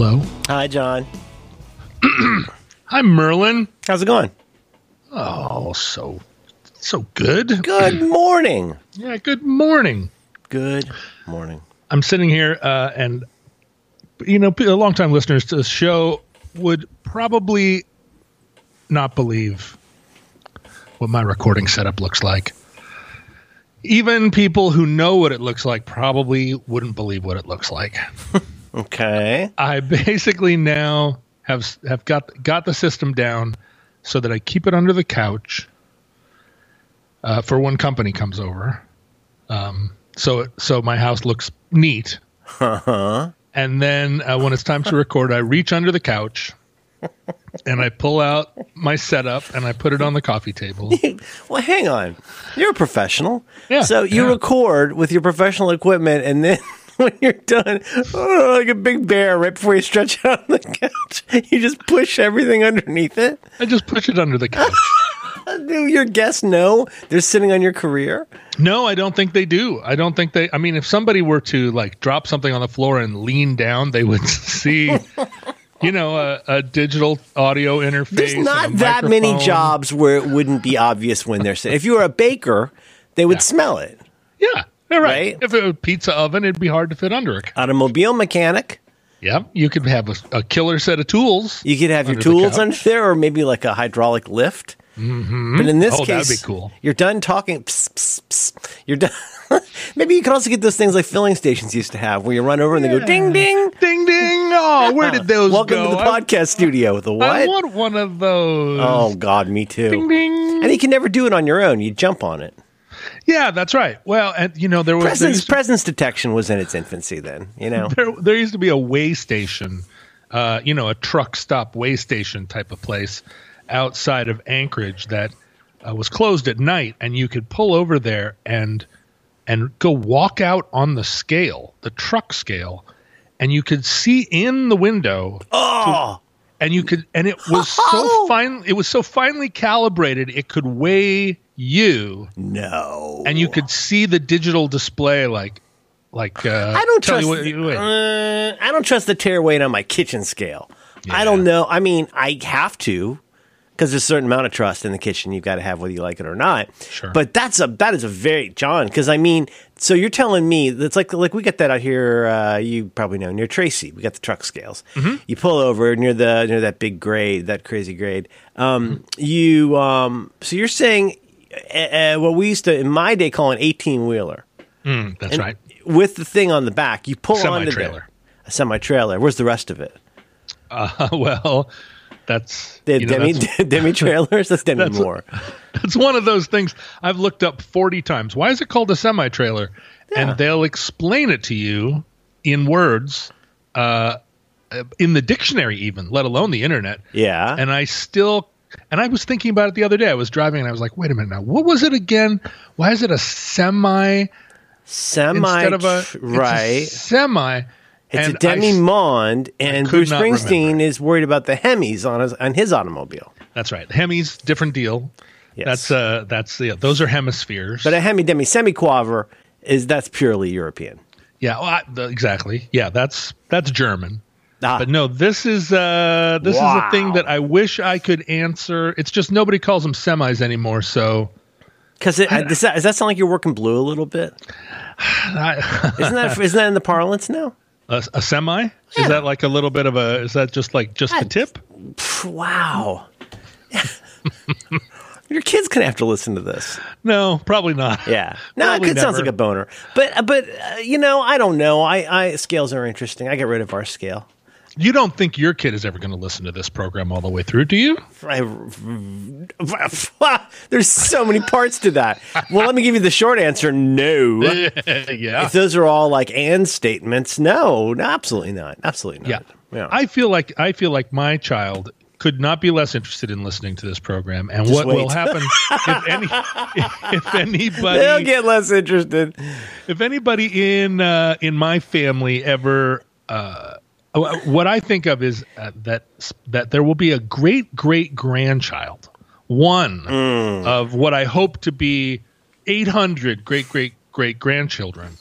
Hello. Hi, John. Hi, Merlin. How's it going? Oh, so so good. Good morning. Yeah, good morning. Good morning. I'm sitting here, uh, and you know, a long-time listeners to the show would probably not believe what my recording setup looks like. Even people who know what it looks like probably wouldn't believe what it looks like. Okay. I basically now have have got got the system down so that I keep it under the couch uh, for when company comes over. Um, so so my house looks neat. Uh-huh. And then uh, when it's time to record, I reach under the couch and I pull out my setup and I put it on the coffee table. Well, hang on. You're a professional. Yeah, So you yeah. record with your professional equipment, and then when you're done, oh, like a big bear, right before you stretch out on the couch, you just push everything underneath it. I just push it under the couch. Do your guests know they're sitting on your career? No, I don't think they do. I don't think they. I mean, if somebody were to like drop something on the floor and lean down, they would see, you know, a, a digital audio interface. There's not that many jobs where it wouldn't be obvious when they're sitting. If you were a baker, they would Yeah. smell it. Yeah, right. Right? If it was a pizza oven, it'd be hard to fit under it. Automobile mechanic, Yeah, you could have a, a killer set of tools. you could have your the tools couch. under there, or maybe like a hydraulic lift. Mm-hmm. But in this Oh, that'd case, be cool. You're done talking. Psst, psst, psst. You're done. maybe you could also get those things like filling stations used to have, where you run over and they go ding ding. Ding ding! Oh, where did those Welcome go? to the I- podcast studio with a what? I want one of those. Oh God, me too. Ding ding! And you can never do it on your own. You jump on it. Yeah, that's right. Well, and you know there was Presence used, to, presence detection was in its infancy then. You know. there, there used to be a way station, uh, you know, a truck stop way station type of place outside of Anchorage that uh, was closed at night, and you could pull over there and and go walk out on the scale, the truck scale, and you could see in the window oh. and you could and it was so fine it was so finely calibrated it could weigh you No. and you could see the digital display like like uh I don't trust. what uh, I don't trust the tare weight on my kitchen scale. I don't know. I mean, I have to because there's a certain amount of trust in the kitchen you've got to have whether you like it or not. Sure. But that's a that is a very John because I mean, so you're telling me that's like like we get that out here. Uh, you probably know near Tracy. We got the truck scales. Mm-hmm. You pull over near the near that big grade, that crazy grade. Um, You um, so you're saying uh, what we used to in my day call an 18 wheeler Mm, that's right with the thing on the back. You pull onto Semi-trailer. there. A semi trailer. Where's the rest of it? uh, well that's The you know, demi that's, demi trailers. That's demi That's- more. that's one of those things i've looked up 40 times why is it called a semi trailer Yeah. and they'll explain it to you in words uh in the dictionary even let alone the internet Yeah. and I still and I was thinking about it the other day. I was driving and I was like, wait a minute now, what was it again? Why is it a semi semi instead of a it's a right. semi? It's And a demi monde, and Bruce Springsteen remember. is worried about the Hemis on his on his automobile. that's right. Hemis, different deal. Yes. That's uh that's yeah, those are hemispheres. But a Hemi demi semi quaver is that's purely European. yeah, well, I, the, exactly. Yeah, that's that's German. Ah, But no, this is uh this is a thing that I wish I could answer. It's just nobody calls them semis anymore, so because it, does, that, does that sound like you're working blue a little bit? I, Isn't that isn't that in the parlance now? a, a semi Yeah. is that like a little bit of a is that just like just the tip? Wow. Your kids gonna have to listen to this. No, probably not. Yeah, no, it sounds like a boner. But but uh, you know, I don't know. I, I scales are interesting. I get rid of our scale. You don't think your kid is ever going to listen to this program all the way through, do you? I- There's so many parts to that. Well, let me give you the short answer: no. yeah. If those are all like and statements, no, no, absolutely not, absolutely not. Yeah. I feel like I feel like my child could not be less interested in listening to this program. And what wait. will happen if any if anybody They'll get less interested. if anybody in uh, in my family ever uh, what I think of is uh, that that there will be a great great grandchild, one Mm. of what I hope to be 800 great great great grandchildren,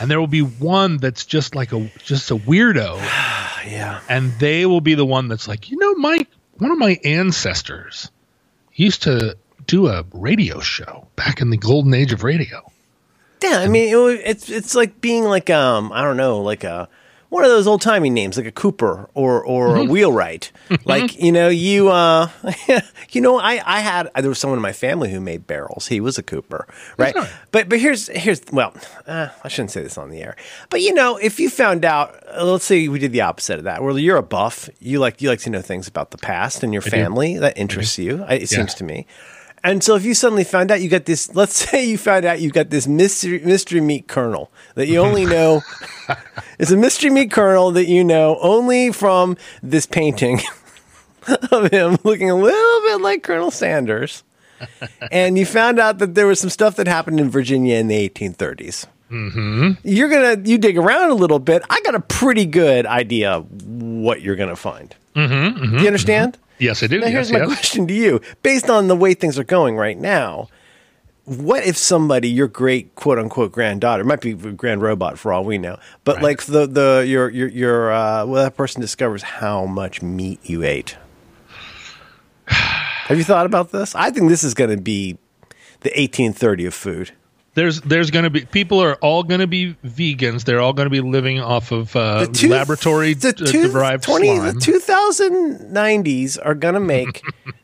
and there will be one that's just like a just a weirdo yeah. and they will be the one that's like, you know, Mike, one of my ancestors used to do a radio show back in the golden age of radio. Yeah, I mean, it, it's it's like being like um, I don't know, like a one of those old timey names, like a Cooper or or a wheelwright. like you know, you uh, you know, I I had there was someone in my family who made barrels. He was a Cooper, right? But but here's here's well, uh, I shouldn't say this on the air. But you know, if you found out, uh, let's say we did the opposite of that, where you're a buff, you like you like to know things about the past and your family that interests you. I- It seems to me. And so if you suddenly found out you got this, let's say you found out you got this mystery, mystery meat colonel that you only know, it's a mystery meat colonel that you know only from this painting of him looking a little bit like Colonel Sanders. and you found out that there was some stuff that happened in Virginia in the 1830s. Mm-hmm. You're gonna you dig around a little bit. I got a pretty good idea what you're gonna find. Mm-hmm, Do you understand? Yes, I do. Now, yes, here's my question to you. Based on the way things are going right now, what if somebody, your great quote unquote granddaughter, might be a grand robot for all we know, but Right. like the, the your your your uh, well, that person discovers how much meat you ate. Have you thought about this? I think this is going to be the 1830 of food. There's there's going to be people are all going to be vegans. They're all going to be living off of uh, two- laboratory the d- two- derived 20 slime. The 2090s are going to make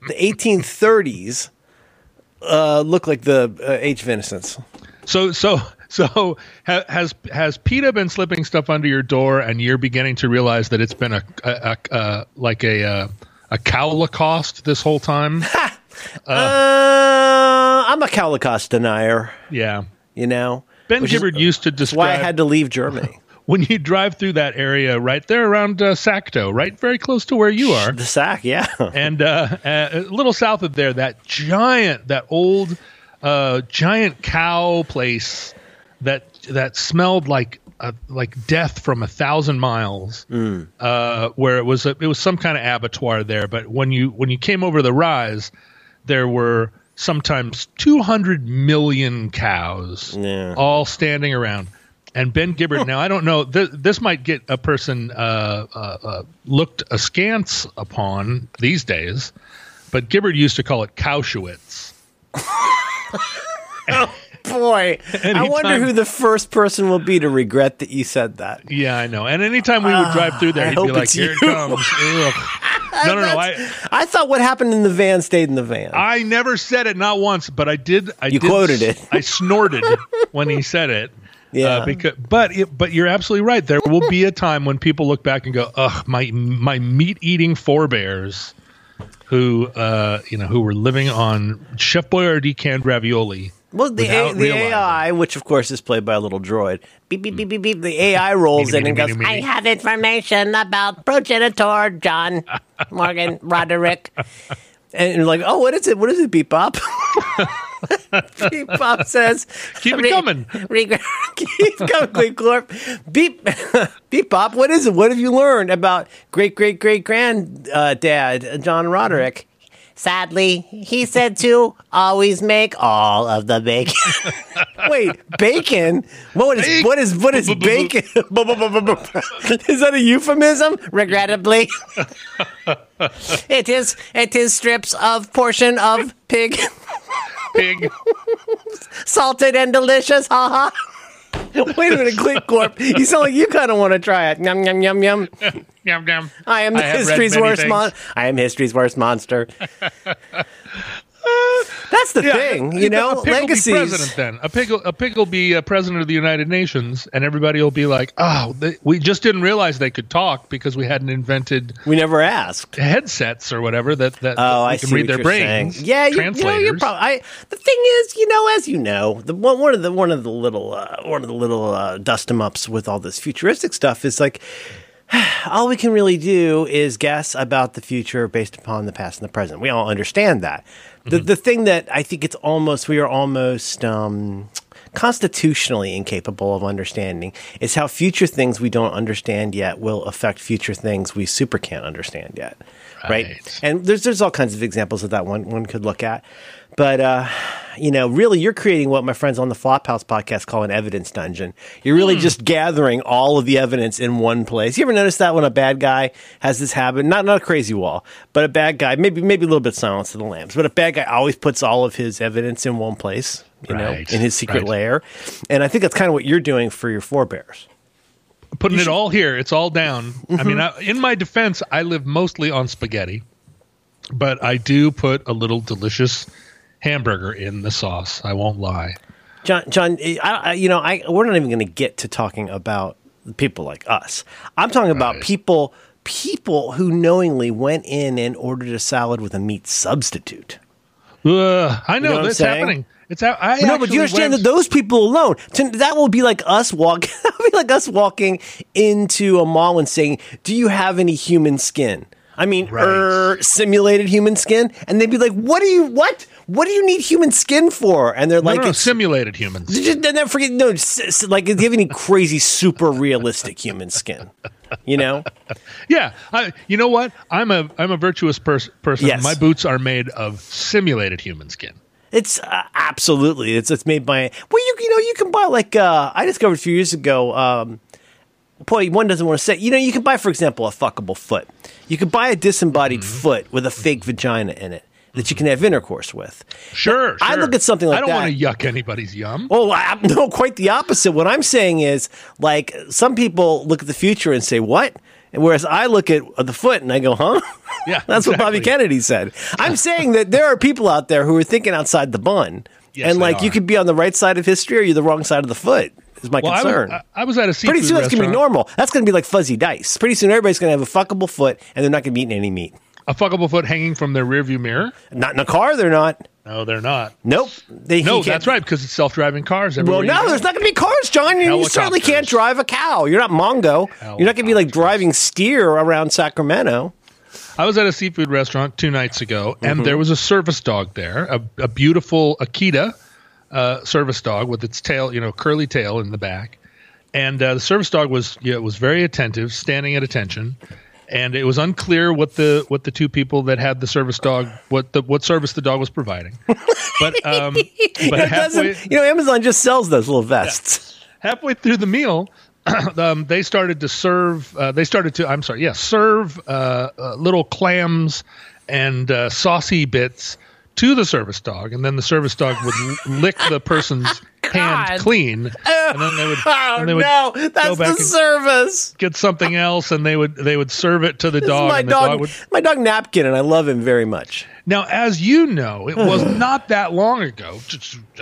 the 1830s uh, look like the uh, age of innocence. So so so ha, has has PETA been slipping stuff under your door, and you're beginning to realize that it's been a, a, a, a like a uh, a cowlacost this whole time? Uh, I'm a Holocaust denier, yeah. you know. Ben Which is Gibbard used to That's why I had to leave Germany. when you drive through that area right there around uh, Sacto, right very close to where you are. the sack, yeah. and uh, uh, a little south of there, that giant, that old, uh, giant cow place that that smelled like uh, like death from a thousand miles, uh, where it was a, it was some kind of abattoir there. But when you when you came over the rise, there were sometimes two hundred million cows, Yeah. all standing around. And Ben Gibbard. Now I don't know. Th- this might get a person uh, uh, uh, looked askance upon these days, but Gibbard used to call it Cowschwitz. Boy, I wonder who the first person will be to regret that you said that. Yeah, I know. And anytime we would drive through there, I he'd be like, "Here you." it comes." No, no, no. I I thought what happened in the van stayed in the van. I never said it, not once, but I did. I You did, quoted it. I snorted when he said it. Yeah. Uh, because, but it, but you're absolutely right. There will be a time when people look back and go, "Ugh, my my meat eating forebears, who uh, you know, who were living on Chef Boyardee canned ravioli." Well, the, A, the. AI, which of course is played by a little droid, beep, beep, beep, beep, beep, the AI rolls in and goes, I have information about progenitor John Morgan Roderick. And you're like, oh, what is it? What is it, Beep Bop? Beep Bop says, Keep it coming. Re- keep coming, Corp. Beep, Beep Bop, what is it? What have you learned about great, great, great granddad uh, John Roderick? Sadly, he said to always make all of the bacon. Wait, bacon? What is Bake- what is what is bacon? is that a euphemism? Regrettably, it is. It is strips of portion of pig, Pig. salted and delicious. Ha ha. Wait a minute, Click Corp. You sound like you kind of want to try it. Yum yum yum yum. Yum, yum. I am read history's worst things. mon- I am history's worst monster. That's the thing, you know. a pig will be Legacies. president then. A pig, a pig will be uh, president of the United Nations, and everybody will be like, "Oh, they, we just didn't realize they could talk because we hadn't invented We never asked. headsets or whatever that that Oh, we I can read their brains." saying. Yeah, you, you know, you're probably. I, the thing is, you know, as you know, the one, one of the one of the little uh, one of the little uh, dust 'em ups with all this futuristic stuff is like. All we can really do is guess about the future based upon the past and the present. We all understand that. Mm-hmm. The the thing that I think it's almost we are almost um, constitutionally incapable of understanding is how future things we don't understand yet will affect future things we super can't understand yet. Right. Right. And there's there's all kinds of examples of that one one could look at. But uh, you know, really, you're creating what my friends on the Flophouse podcast call an evidence dungeon. You're really Hmm. just gathering all of the evidence in one place. You ever notice that when a bad guy has this habit? Not not a crazy wall, but a bad guy, maybe maybe a little bit Silence of the Lambs, but a bad guy always puts all of his evidence in one place. You know, in his secret right. lair, and I think that's kind of what you're doing for your forebears. Putting it all here. It's all down. I Mm-hmm. mean, I, in my defense, I live mostly on spaghetti, but I do put a little delicious hamburger in the sauce. I won't lie. John, John, I, I, you know, I we're not even going to get to talking about people like us. I'm talking about Right. people, people who knowingly went in and ordered a salad with a meat substitute. Ugh, I know, what I'm that's happening. It's hap- I no, but you understand went- that those people alone, to, that will be like us walking. Be like us walking into a mall and saying, "Do you have any human skin?" I mean, Right. er, simulated human skin, and they'd be like, "What do you what? What do you need human skin for?" And they're no, like, no, no, "It's simulated humans. Just never forget. No, like, do you have any crazy, super realistic human skin? You know, Yeah, I, you know what? I'm a I'm a virtuous pers- person. Yes. My boots are made of simulated human skin. it's uh, absolutely. It's it's made by. Well, you you know you can buy like uh, I discovered a few years ago. Um, boy, one doesn't want to say. You know, you can buy, for example, a fuckable foot. You could buy a disembodied Mm-hmm. foot with a fake vagina in it that you can have intercourse with. Sure, I sure. look at something like that. I don't that. want to yuck anybody's yum. Oh, I, no, quite the opposite. What I'm saying is, like, some people look at the future and say, "What?" And whereas I look at the foot and I go, "Huh?" Yeah, that's what Bobby. Kennedy said. I'm saying that there are people out there who are thinking outside the bun, Yes, and like you could be on the right side of history or you're the wrong side of the foot. Is my Well, I concern. was, I, I was at a seafood Pretty soon that's gonna be normal. That's gonna be like fuzzy dice. Pretty soon everybody's gonna have a fuckable foot and they're not gonna be eating any meat. A fuckable foot hanging from their rearview mirror. Not in a car. They're not. No, they're not. Nope. They, No, that's right because it's self-driving cars. Everywhere Well, no, there's not going to be cars, John. You, you certainly can't drive a cow. You're not Mongo. You're not going to be like driving steer around Sacramento. I was at a seafood restaurant two nights ago, Mm-hmm. and there was a service dog there, a, a beautiful Akita uh, service dog with its tail, you know, curly tail in the back. And uh, the service dog was yeah, was very attentive, standing at attention. And it was unclear what the what the two people that had the service dog what the what service the dog was providing. But um, but It doesn't- halfway you know, Amazon just sells those little vests. halfway through the meal, um, they started to serve. Uh, they started to. I'm sorry. Yeah, serve uh, uh, little clams and uh, saucy bits to the service dog, and then the service dog would lick the person's hand clean, and then they would. Oh they would no, go that's the back and service. get something else, and they would they would serve it to the This dog. my and the dog, dog would, my dog Napkin, and I love him very much. now, as you know, it was not that long ago.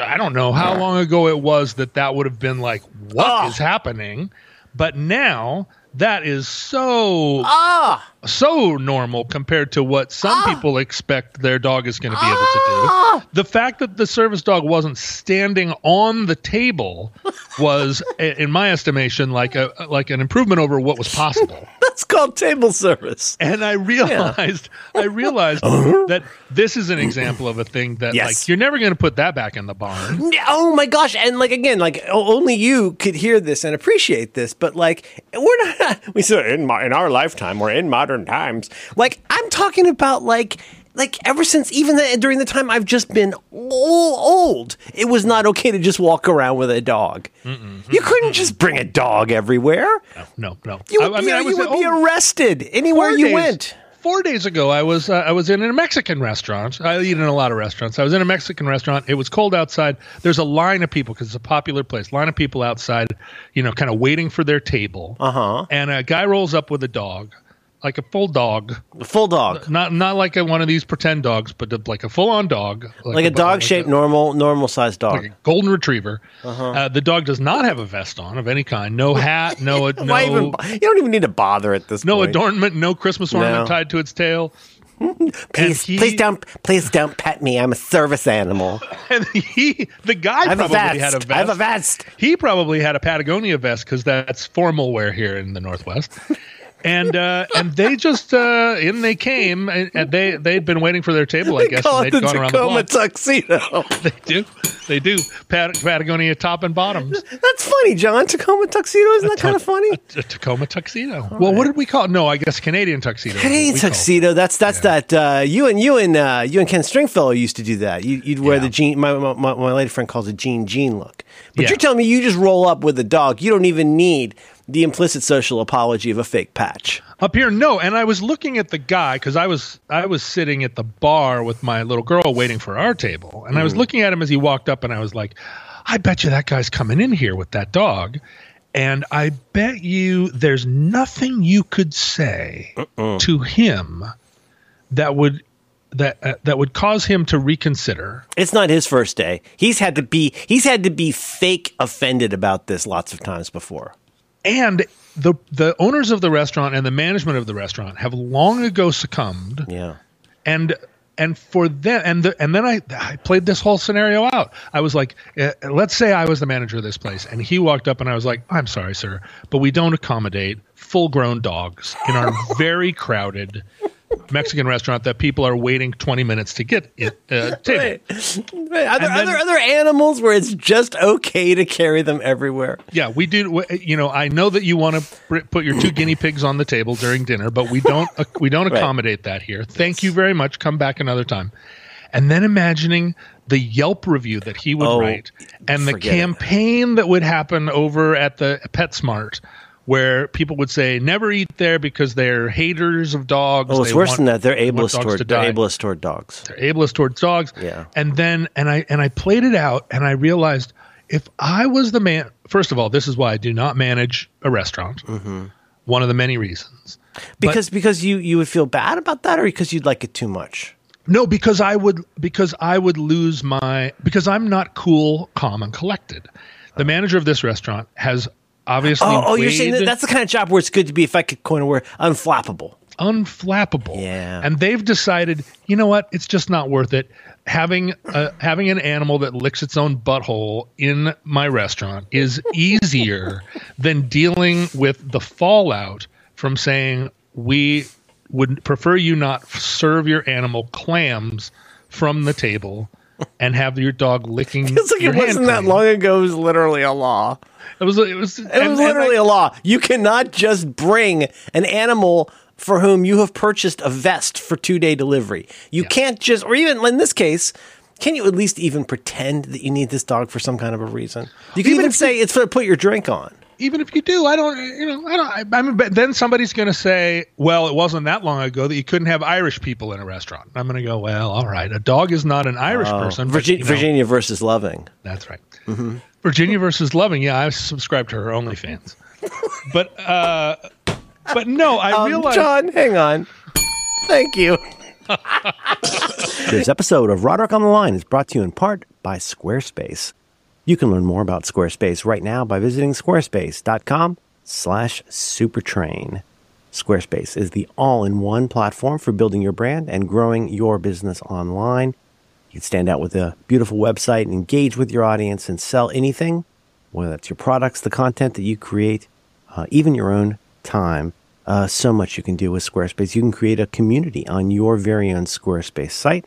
I don't know how long ago it was that that would have been like, what is Ah. happening? But now that is so Ah, so normal compared to what some people expect their dog is going to be able to Ah. do. The fact that the service dog wasn't standing on the table was, in my estimation, like a like an improvement over what was possible. that's called table service. And I realized, I realized that this is an example of a thing that, Yes. like, you're never going to put that back in the barn. Oh my gosh! And like again, like only you could hear this and appreciate this, but like we're not. We said in my, in our lifetime or in modern times. Like I'm talking about like like ever since even the, during the time I've just been o- old, it was not okay to just walk around with a dog. You couldn't just bring a dog everywhere. No, no. You would, I mean, you, I was you would be oh, arrested anywhere you days- went. Four days ago, I was uh, I was in a Mexican restaurant. I eat in a lot of restaurants. I was in a Mexican restaurant. It was cold outside. There's a line of people because it's a popular place. Line of people outside, you know, kind of waiting for their table. Uh Uh-huh. And a guy rolls up with a dog, like a full dog, Full dog. not not like a, one of these pretend dogs, but a, like a full on dog, Like a dog shaped normal normal sized dog. like a golden retriever. Uh-huh. Uh, the dog does not have a vest on of any kind. No hat. No Why even, no you don't even need to bother at this no point. adornment. No Christmas ornament No. tied to its tail. Please, he- please don't, please don't pet me. I'm a service animal. And he, the guy a probably vest. had a vest. I have a vest. He probably had a Patagonia vest because that's formal wear here in the Northwest. And uh, and they just uh, in they came, and, they they'd been waiting for their table, I guess. Call and they'd the gone around the Tacoma block. tuxedo. They do, they do. Pat- Patagonia top and bottoms, That's funny, John. Tacoma tuxedo. Isn't that kind of funny? a Tacoma tuxedo. well, what did we call? it? No, I guess Canadian tuxedo. Canadian it. tuxedo. That's that's that. Uh, you and you and uh, you and Ken Stringfellow used to do that. You, you'd wear Yeah. the jean. My, my my my lady friend calls it jean jean look. But Yeah. you're telling me you just roll up with a dog. You don't even need the implicit social apology of a fake patch. Up here, no. And I was looking at the guy because I was I was sitting at the bar with my little girl waiting for our table, and I was looking at him as he walked up, and I was like, I bet you that guy's coming in here with that dog. And I bet you there's nothing you could say to him that would that uh, that would cause him to reconsider. It's not his first day. He's had to be he's had to be fake offended about this lots of times before. And the the owners of the restaurant and the management of the restaurant have long ago succumbed Yeah. and and for them and the, and then I I played this whole scenario out. I was like, uh, let's say I was the manager of this place, and he walked up and I was like, I'm sorry, sir, but we don't accommodate full grown dogs in our very crowded Mexican restaurant that people are waiting 20 minutes to get it uh, table. Wait, wait, are, there, And are then- there other animals where it's just okay to carry them everywhere? Yeah, we do. You know, I know that you want to put your two guinea pigs on the table during dinner, but we don't. uh, We don't Right. accommodate that here. Thank you very much. Come back another time. And then imagining the Yelp review that he would Oh, write, and the forget it. campaign that would happen over at the PetSmart, where people would say, "Never eat there because they're haters of dogs." Oh, it's They worse want- than that. They're ableist dogs toward to they're ableist toward dogs. ableist towards dogs. Yeah. And then and I and I played it out and I realized if I was the man first of all, this is why I do not manage a restaurant. Mm-hmm. One of the many reasons. Because because you you would feel bad about that, or because you'd like it too much. No, because I would because I would lose my because I'm not cool, calm, and collected. The manager of this restaurant has obviously Oh, oh, you're saying that that's the kind of job where it's good to be, if I could coin a word, unflappable. unflappable. Yeah. And they've decided, you know what? It's just not worth it. Having uh, having an animal that licks its own butthole in my restaurant is easier than dealing with the fallout from saying we would prefer you not serve your animal clams from the table and have your dog licking It's like it wasn't that long ago. It was literally a law. It was it was It was literally a law. You cannot just bring an animal for whom you have purchased a vest for two day delivery. You can't just, or even in this case, can you at least even pretend that you need this dog for some kind of a reason? You can Even even, say it's for to put your drink on. Even if you do, I don't, you know, I don't. I, I mean, but then somebody's going to say, "Well, it wasn't that long ago that you couldn't have Irish people in a restaurant." I'm going to go, "Well, all right, a dog is not an Irish person." but, you know, Virginia versus Loving. that's right. Virginia versus Loving. Yeah, I subscribe to her OnlyFans, but uh, but no, I Um, realize John, hang on. Thank you. this episode of Roderick on the Line is brought to you in part by Squarespace. You can learn more about Squarespace right now by visiting squarespace.com slash supertrain. Squarespace is the all-in-one platform for building your brand and growing your business online. You can stand out with a beautiful website and engage with your audience and sell anything, whether that's your products, the content that you create, uh, even your own time. Uh, so much you can do with Squarespace. You can create a community on your very own Squarespace site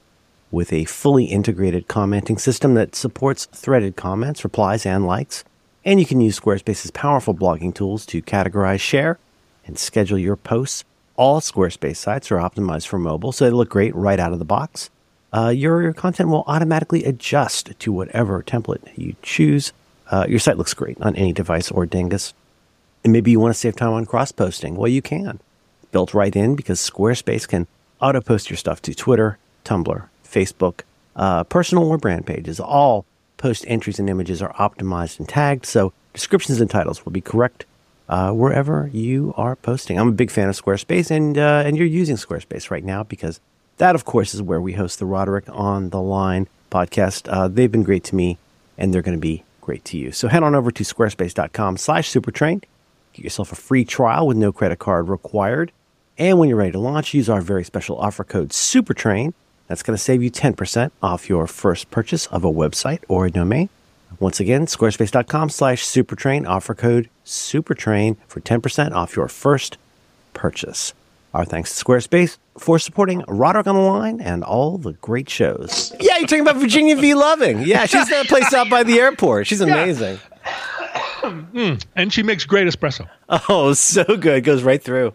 with a fully integrated commenting system that supports threaded comments, replies, and likes. And you can use Squarespace's powerful blogging tools to categorize, share, and schedule your posts. All Squarespace sites are optimized for mobile, so they look great right out of the box. Uh, your, your content will automatically adjust to whatever template you choose. Uh, your site looks great on any device or dingus. And maybe you want to save time on cross posting. Well, you can. Built right in because Squarespace can auto post your stuff to Twitter, Tumblr, Facebook, uh, personal or brand pages. All post entries and images are optimized and tagged, so descriptions and titles will be correct uh, wherever you are posting. I'm a big fan of Squarespace, and uh, and you're using Squarespace right now because that, of course, is where we host the Roderick on the Line podcast. Uh, they've been great to me, and they're going to be great to you. So head on over to squarespace.com/supertrain. Get yourself a free trial with no credit card required. And when you're ready to launch, use our very special offer code SUPERTRAIN. That's going to save you 10% off your first purchase of a website or a domain. Once again, squarespace.com slash supertrain, offer code supertrain for 10% off your first purchase. Our thanks to Squarespace for supporting Roderick on the Line and all the great shows. Yeah, you're talking about Virginia V. Loving. Yeah, she's that place out by the airport. She's amazing. Hmm, and she makes great espresso. Oh, so good. Goes right through.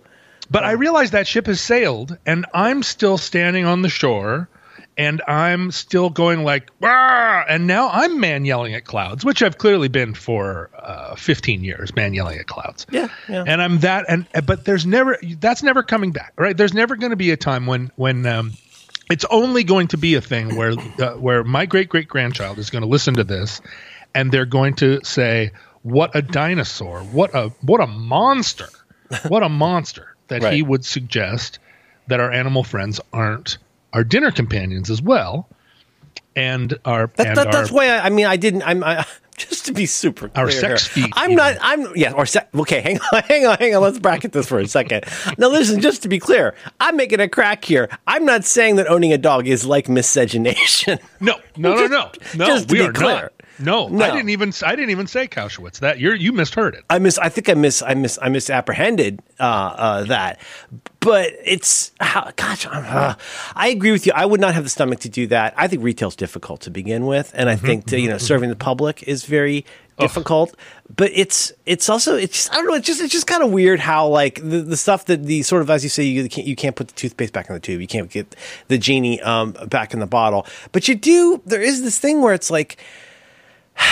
But I realize that ship has sailed, and I'm still standing on the shore, and I'm still going like, "Wah!" and now I'm man yelling at clouds, which I've clearly been for uh, 15 years, man yelling at clouds. Yeah, yeah. And I'm that, and but there's never that's never coming back, right? There's never going to be a time when when um, it's only going to be a thing where uh, where my great great grandchild is going to listen to this, and they're going to say, "What a dinosaur! What a what a monster! What a monster!" That he would suggest that our animal friends aren't our dinner companions as well, and our That, and that, our, that's why I, I mean I didn't I'm I, just to be super clear Our sex feet, I'm even. not I'm yeah or se- okay hang on hang on hang on let's bracket this for a second. now listen just to be clear I'm making a crack here. I'm not saying that owning a dog is like miscegenation. no no no no no just to we be are clear. not. No, No. I didn't even I didn't even say Kauschwitz. That you're you misheard it. I miss. I think I miss. I miss. I misapprehended uh, uh, that. But it's how, gosh. Uh, I agree with you. I would not have the stomach to do that. I think retail's difficult to begin with, and I think to, you know serving the public is very difficult. But it's it's also it's just, I don't know. It's just it's just kind of weird how like the, the stuff that the sort of as you say you can't you can't put the toothpaste back in the tube. You can't get the genie um, back in the bottle. But you do. There is this thing where it's like.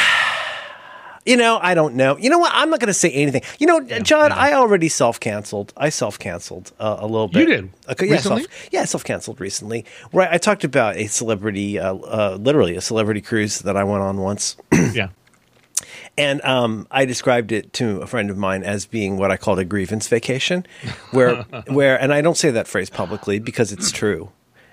You know, I don't know. You know what? I'm not going to say anything. You know, John, I already self canceled. I self canceled uh, a little bit. You did? Okay, yeah, Recently? self, yeah, self canceled recently. Where I, I talked about a celebrity, uh, uh, literally a celebrity cruise that I went on once. yeah. And um, I described it to a friend of mine as being what I called a grievance vacation, where where and I don't say that phrase publicly because it's true.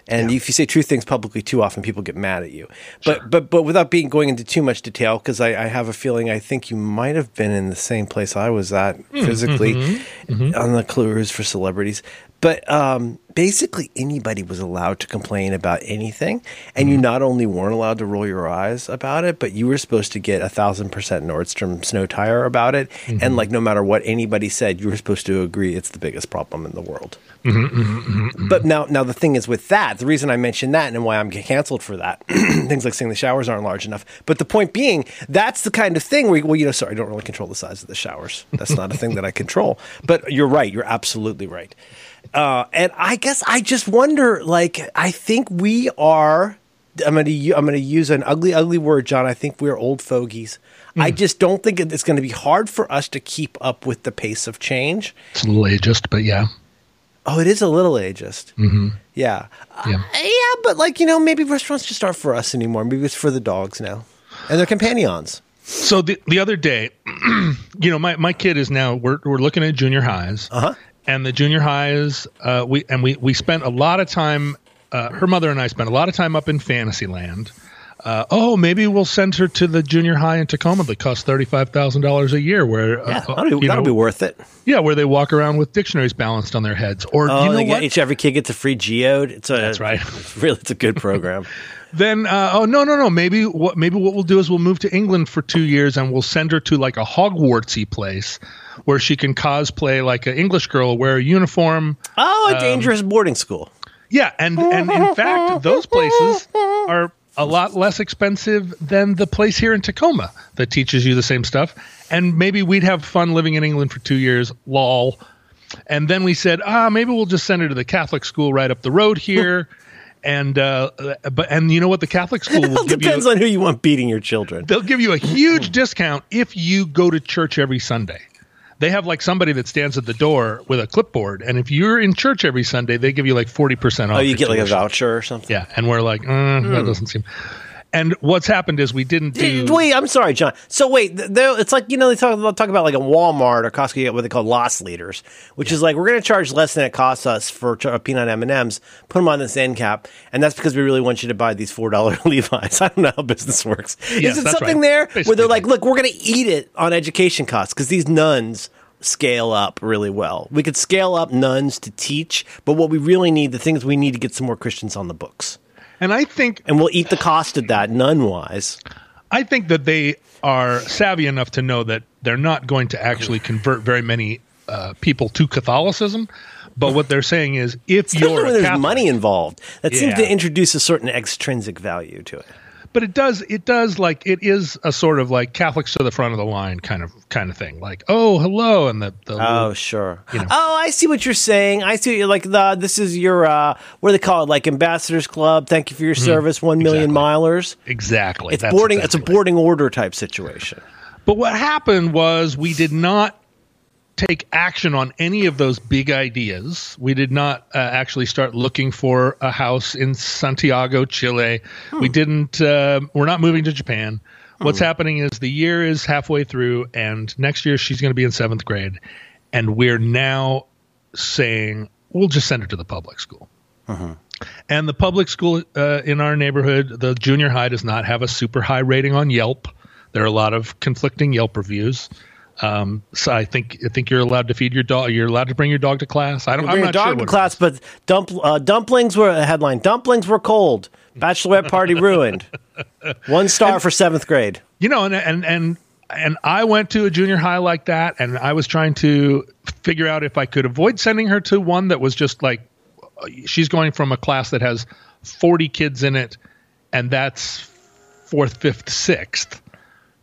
And if you say true things publicly too often, people get mad at you. But but but without being going into too much detail, because I, I have a feeling I think you might have been in the same place I was at hmm. physically mm-hmm. Mm-hmm. on the cruise for celebrities. But um, basically, anybody was allowed to complain about anything, and you mm-hmm. not only weren't allowed to roll your eyes about it, but you were supposed to get a thousand percent Nordstrom snow tire about it. And mm-hmm. like, no matter what anybody said, you were supposed to agree it's the biggest problem in the world. Mm-hmm, but now, now the thing is with that, the reason I mentioned that and why I'm canceled for that, things like saying the showers aren't large enough. But the point being, that's the kind of thing where, well, you know, sorry, I don't really control the size of the showers. That's not a thing that I control. But you're right. You're absolutely right. Uh, and I guess I just wonder, like, I think we are. I'm going to I'm to use an ugly, ugly word, John. I think we're old fogies. I just don't think it's going to be hard for us to keep up with the pace of change. It's a little ageist, but yeah. Oh, it is a little ageist. Mm-hmm. Yeah. Yeah. Uh, yeah, but like, you know, maybe restaurants just aren't for us anymore. Maybe it's for the dogs now and their companions. So the the other day, you know, my, my kid is now we're we're looking at junior highs, Uh-huh. And the junior highs, uh, we and we we spent a lot of time. Uh, her mother and I spent a lot of time up in Fantasyland. Uh, oh, maybe we'll send her to the junior high in Tacoma that costs thirty five thousand dollars a year. Where Yeah, uh, that'll, be, that'll know, be worth it. yeah, where they walk around with dictionaries balanced on their heads. Or Oh, you know what? each every kid gets a free geode. It's a, That's right. It's really, it's a good program. then uh, oh no no no maybe what maybe what we'll do is we'll move to England for two years and we'll send her to like a Hogwartsy place where she can cosplay like an English girl, wear a uniform. Oh, a dangerous boarding school. Yeah, and and in fact, those places are a lot less expensive than the place here in Tacoma that teaches you the same stuff. And maybe we'd have fun living in England for two years. Lol. And then we said, ah, maybe we'll just send her to the Catholic school right up the road here. and uh, but and you know what? The Catholic school will depends on who you want beating your children. they'll give you a huge discount if you go to church every Sunday. They have like somebody that stands at the door with a clipboard, and if you're in church every Sunday, they give you like forty percent off. Oh, you get like a voucher or something? Yeah, and we're like, uh, that doesn't seem. And what's happened is we didn't do. Wait, I'm sorry, John. So wait, it's like you know they talk about talk about like a Walmart or Costco, what they call loss leaders, which is like we're going to charge less than it costs us for ch- uh, peanut M and M's. Put them on this end cap, and that's because we really want you to buy these four dollar Levi's. I don't know how business works. Yes, is it something right. there where they're like, look, we're going to eat it on education costs because these nuns scale up really well. We could scale up nuns to teach, but what we really need, the things we need to get some more Christians on the books. And I think And we'll eat the cost of that nun wise. I think that they are savvy enough to know that they're not going to actually convert very many uh, people to Catholicism. But what they're saying is, if Especially you're when there's Catholic- money involved, that seems to introduce a certain extrinsic value to it. But it does it does like it is a sort of like Catholics to the front of the line kind of kind of thing. Like, oh, hello, and the, the Oh, sure. you know. Oh, I see what you're saying. I see. What you're like the this is your uh, what do they call it? Like ambassadors club. Thank you for your service. One million Exactly. milers. exactly. It's That's boarding. exactly It's a boarding order type situation. But what happened was we did not take action on any of those big ideas. We did not uh, actually start looking for a house in Santiago, Chile. We didn't. Uh, we're not moving to Japan. What's happening is the year is halfway through, and next year she's going to be in seventh grade, and we're now saying we'll just send her to the public school. And the public school uh, in our neighborhood, the junior high, does not have a super high rating on Yelp. There are a lot of conflicting Yelp reviews. Um, so I think I think you're allowed to feed your dog. You're allowed to bring your dog to class. I don't. You bring I'm not dog sure to class, but dump, uh, dumplings were a headline. Dumplings were cold. Bachelorette party ruined. One star for seventh grade. you know, and and and and I went to a junior high like that, and I was trying to figure out if I could avoid sending her to one that was just like she's going from a class that has 40 kids in it, and that's fourth, fifth, sixth,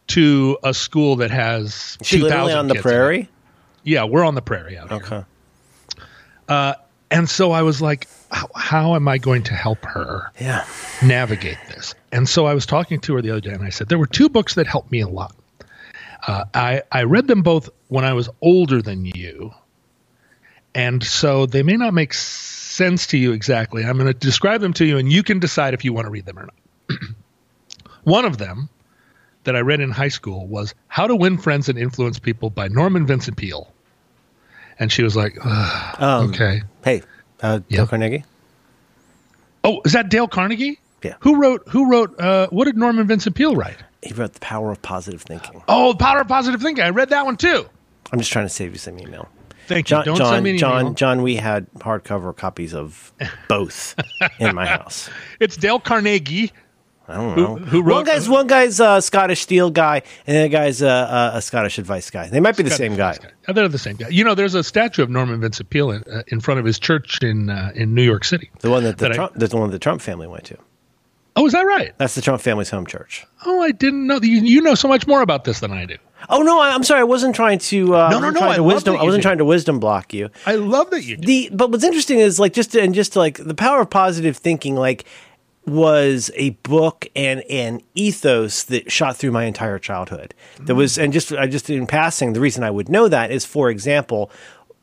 to a school that has She literally 2,000 on the kids in it. prairie. Yeah, we're on the prairie out here. Okay. And so I was like, how, how am I going to help her Yeah. navigate this? And so I was talking to her the other day, and I said there were two books that helped me a lot. Uh, I I read them both when I was older than you, and so they may not make sense to you exactly. I'm going to describe them to you, and you can decide if you want to read them or not. One of them that I read in high school was "How to Win Friends and Influence People" by Norman Vincent Peale, and she was like, "Ugh, Um, "Okay." Hey, uh, Yeah. Dale Carnegie. Oh, is that Dale Carnegie? Yeah. Who wrote? Who wrote? Uh, what did Norman Vincent Peale write? He wrote The Power of Positive Thinking. Oh, The Power of Positive Thinking. I read that one too. I'm just trying to save you some email. Thank John, you. Don't John, send me an John, email. John, we had hardcover copies of both in my house. It's Dale Carnegie. I don't know. who one wrote- guy's one guy's a Scottish steel guy, and the other guy's a, a, a Scottish advice guy. They might be the same guy. Oh, they're the same guy. You know, there's a statue of Norman Vincent Peale in, uh, in front of his church in uh, in New York City. The one that the That Trump, that's the one the Trump family went to. Oh, is that right? That's the Trump family's home church. Oh, I didn't know. You, you know so much more about this than I do. Oh no, I, I'm sorry. I wasn't trying to. Uh, No, no, no, I to wisdom. I wasn't do. trying to wisdom block you. I love that you do. the but what's interesting is like just and just like the power of positive thinking like was a book and an ethos that shot through my entire childhood. There was and just I just in passing the reason I would know that is for example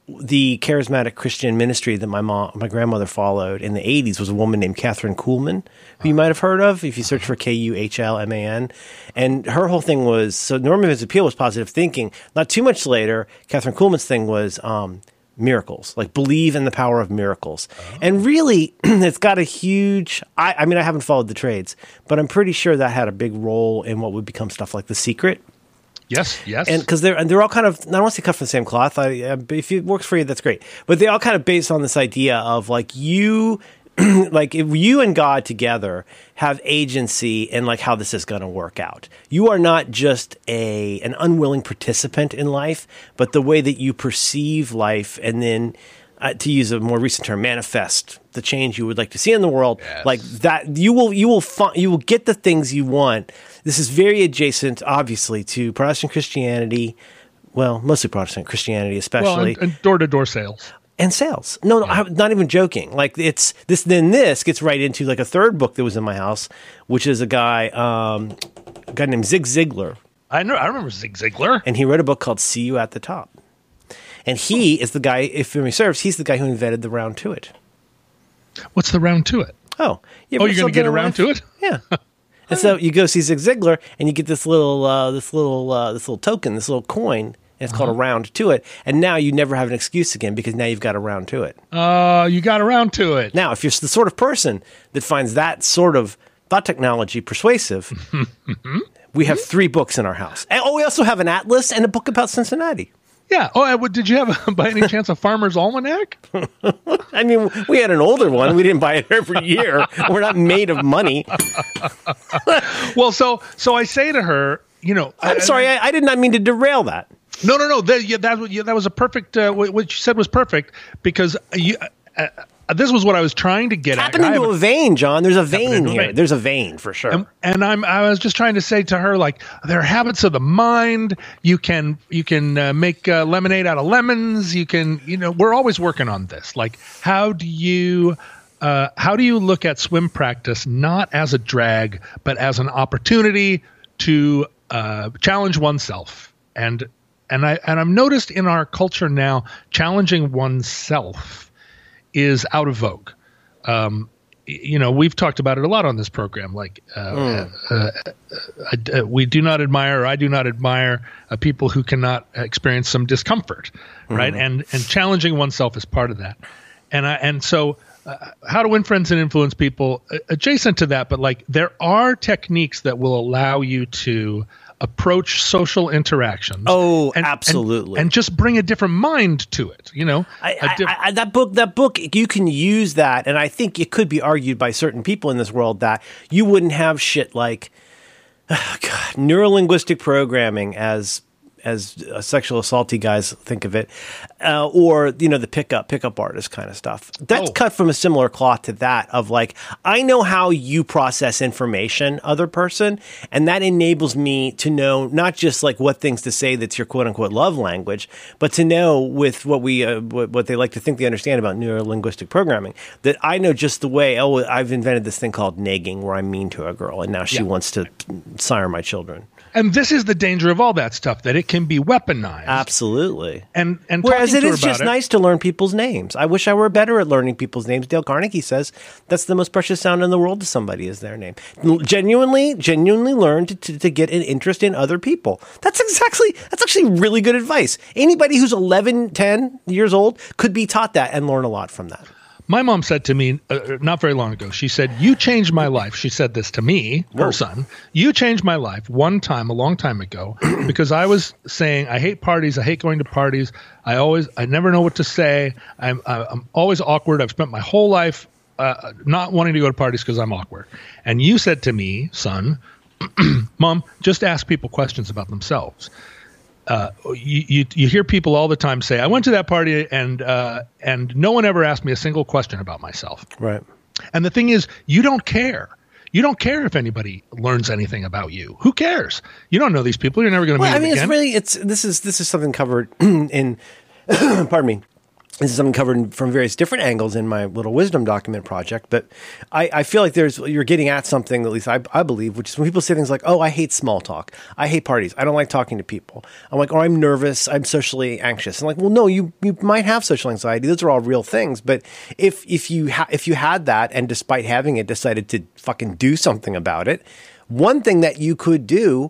the charismatic Christian ministry that my mom, my grandmother followed in the 80s was a woman named Kathryn Kuhlman, who you might have heard of if you search for K U H L M A N. And her whole thing was so Norman Vincent Peale was positive thinking. Not too much later, Kathryn Kuhlman's thing was um, miracles, like believe in the power of miracles. And really, it's got a huge, I, I mean, I haven't followed the trades, but I'm pretty sure that had a big role in what would become stuff like The Secret Yes, yes. and because they're and they're all kind of not want to say cut from the same cloth. I, if it works for you, that's great. But they all kind of based on this idea of like you, like if you and God together have agency in like how this is going to work out. You are not just a an unwilling participant in life, but the way that you perceive life, and then. Uh, to use a more recent term, manifest the change you would like to see in the world, Yes. like that. You will, you will, fi- you will get the things you want. This is very adjacent, obviously, to Protestant Christianity. Well, mostly Protestant Christianity, well, especially, and, and door-to-door sales. And sales. No, no, I'm not even joking. Like it's this. Then this gets right into like a third book that was in my house, which is a guy, um, a guy named Zig Ziglar, I know. I remember Zig Ziglar. and he wrote a book called "See You at the Top." And he is the guy. If memory serves, he's the guy who invented the round to it. What's the round to it? Oh, you oh, you're going to get around life? to it? Yeah. And so you go see Zig Ziglar, and you get this little, uh, this little, uh, this little token, this little coin, it's called Uh-huh. a round to it. And now you never have an excuse again because now you've got a round to it. Uh, you got around to it. Now, if you're the sort of person that finds that sort of thought technology persuasive, we have three books in our house. And, oh, we also have an atlas and a book about Cincinnati. Yeah. Oh, did you have by any chance a Farmer's Almanac? I mean, we had an older one. We didn't buy it every year. We're not made of money. Well, so so I say to her, you know, I'm I- sorry, I, I did not mean to derail that. No, no, no. That, yeah, that, yeah, that was a perfect. Uh, what you said was perfect because you, uh, uh, this was what I was trying to get. I into a vein, John. There's a vein into a here. vein. There's a vein for sure. and, and I'm I was just trying to say to her like there are habits of the mind. You can you can uh, make uh, lemonade out of lemons. You can you know we're always working on this. Like how do you uh, how do you look at swim practice not as a drag but as an opportunity to uh, challenge oneself and and I and I've noticed in our culture now challenging oneself is out of vogue. Um, you know, we've talked about it a lot on this program. Like, uh, uh, uh, uh, uh, we do not admire, or I do not admire uh, people who cannot experience some discomfort, right? And and challenging oneself is part of that. And I and so, uh, how to win friends and influence people uh, adjacent to that, but like there are techniques that will allow you to approach social interactions. Oh, and- and- absolutely. and just bring a different mind to it. You know, I, diff- I, I, that book, that book, you can use that, and I think it could be argued by certain people in this world that you wouldn't have shit like God, neurolinguistic programming as as uh, sexual assaulty guys think of it, uh, or you know the pickup pickup artist kind of stuff. That's Oh. cut from a similar cloth to that of like I know how you process information, other person, and that enables me to know not just like what things to say that's your quote unquote love language, but to know with what we uh, what, what they like to think they understand about neurolinguistic programming that I know just the way. Oh, I've invented this thing called negging, where I'm mean to a girl, and now she Yeah. wants to sire my children. And this is the danger of all that stuff that it can be weaponized. Absolutely. And and Whereas it is just it- nice to learn people's names. I wish I were better at learning people's names. Dale Carnegie says that's the most precious sound in the world to somebody is their name. Genuinely, genuinely learn to, to, to get an interest in other people. That's exactly, that's actually really good advice. Anybody who's 11, 10 years old could be taught that and learn a lot from that. My mom said to me uh, not very long ago. She said, "You changed my life." She said this to me, her son. You changed my life one time, a long time ago, because I was saying I hate parties. I hate going to parties. I always, I never know what to say. I'm, I'm always awkward. I've spent my whole life uh, not wanting to go to parties because I'm awkward. And you said to me, son, mom, just ask people questions about themselves. Uh, you, you you hear people all the time say, "I went to that party and uh, and no one ever asked me a single question about myself." Right. And the thing is, you don't care. You don't care if anybody learns anything about you. Who cares? You don't know these people. You're never going to Well, meet I mean, them it's really it's this is this is something covered in. pardon me. This is something covered from various different angles in my little wisdom document project, but I, I feel like there's you're getting at something at least I, I believe, which is when people say things like, "Oh, I hate small talk. I hate parties. I don't like talking to people." I'm like, "Or I'm nervous. I'm socially anxious." I'm like, "Well, no, you you might have social anxiety. Those are all real things. But if if you ha- if you had that and despite having it decided to fucking do something about it, one thing that you could do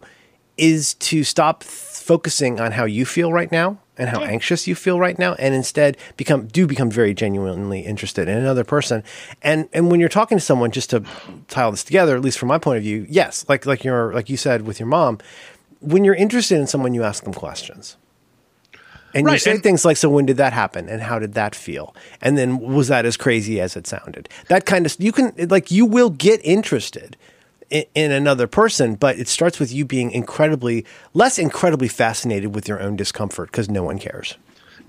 is to stop focusing on how you feel right now and how anxious you feel right now and instead become do become very genuinely interested in another person and and when you're talking to someone just to tie all this together at least from my point of view yes like like you're like you said with your mom when you're interested in someone you ask them questions and you say and- things like, "So when did that happen, and how did that feel?" And then was that as crazy as it sounded? That kind of you can like you will get interested in, in another person, but it starts with you being incredibly less incredibly fascinated with your own discomfort because no one cares.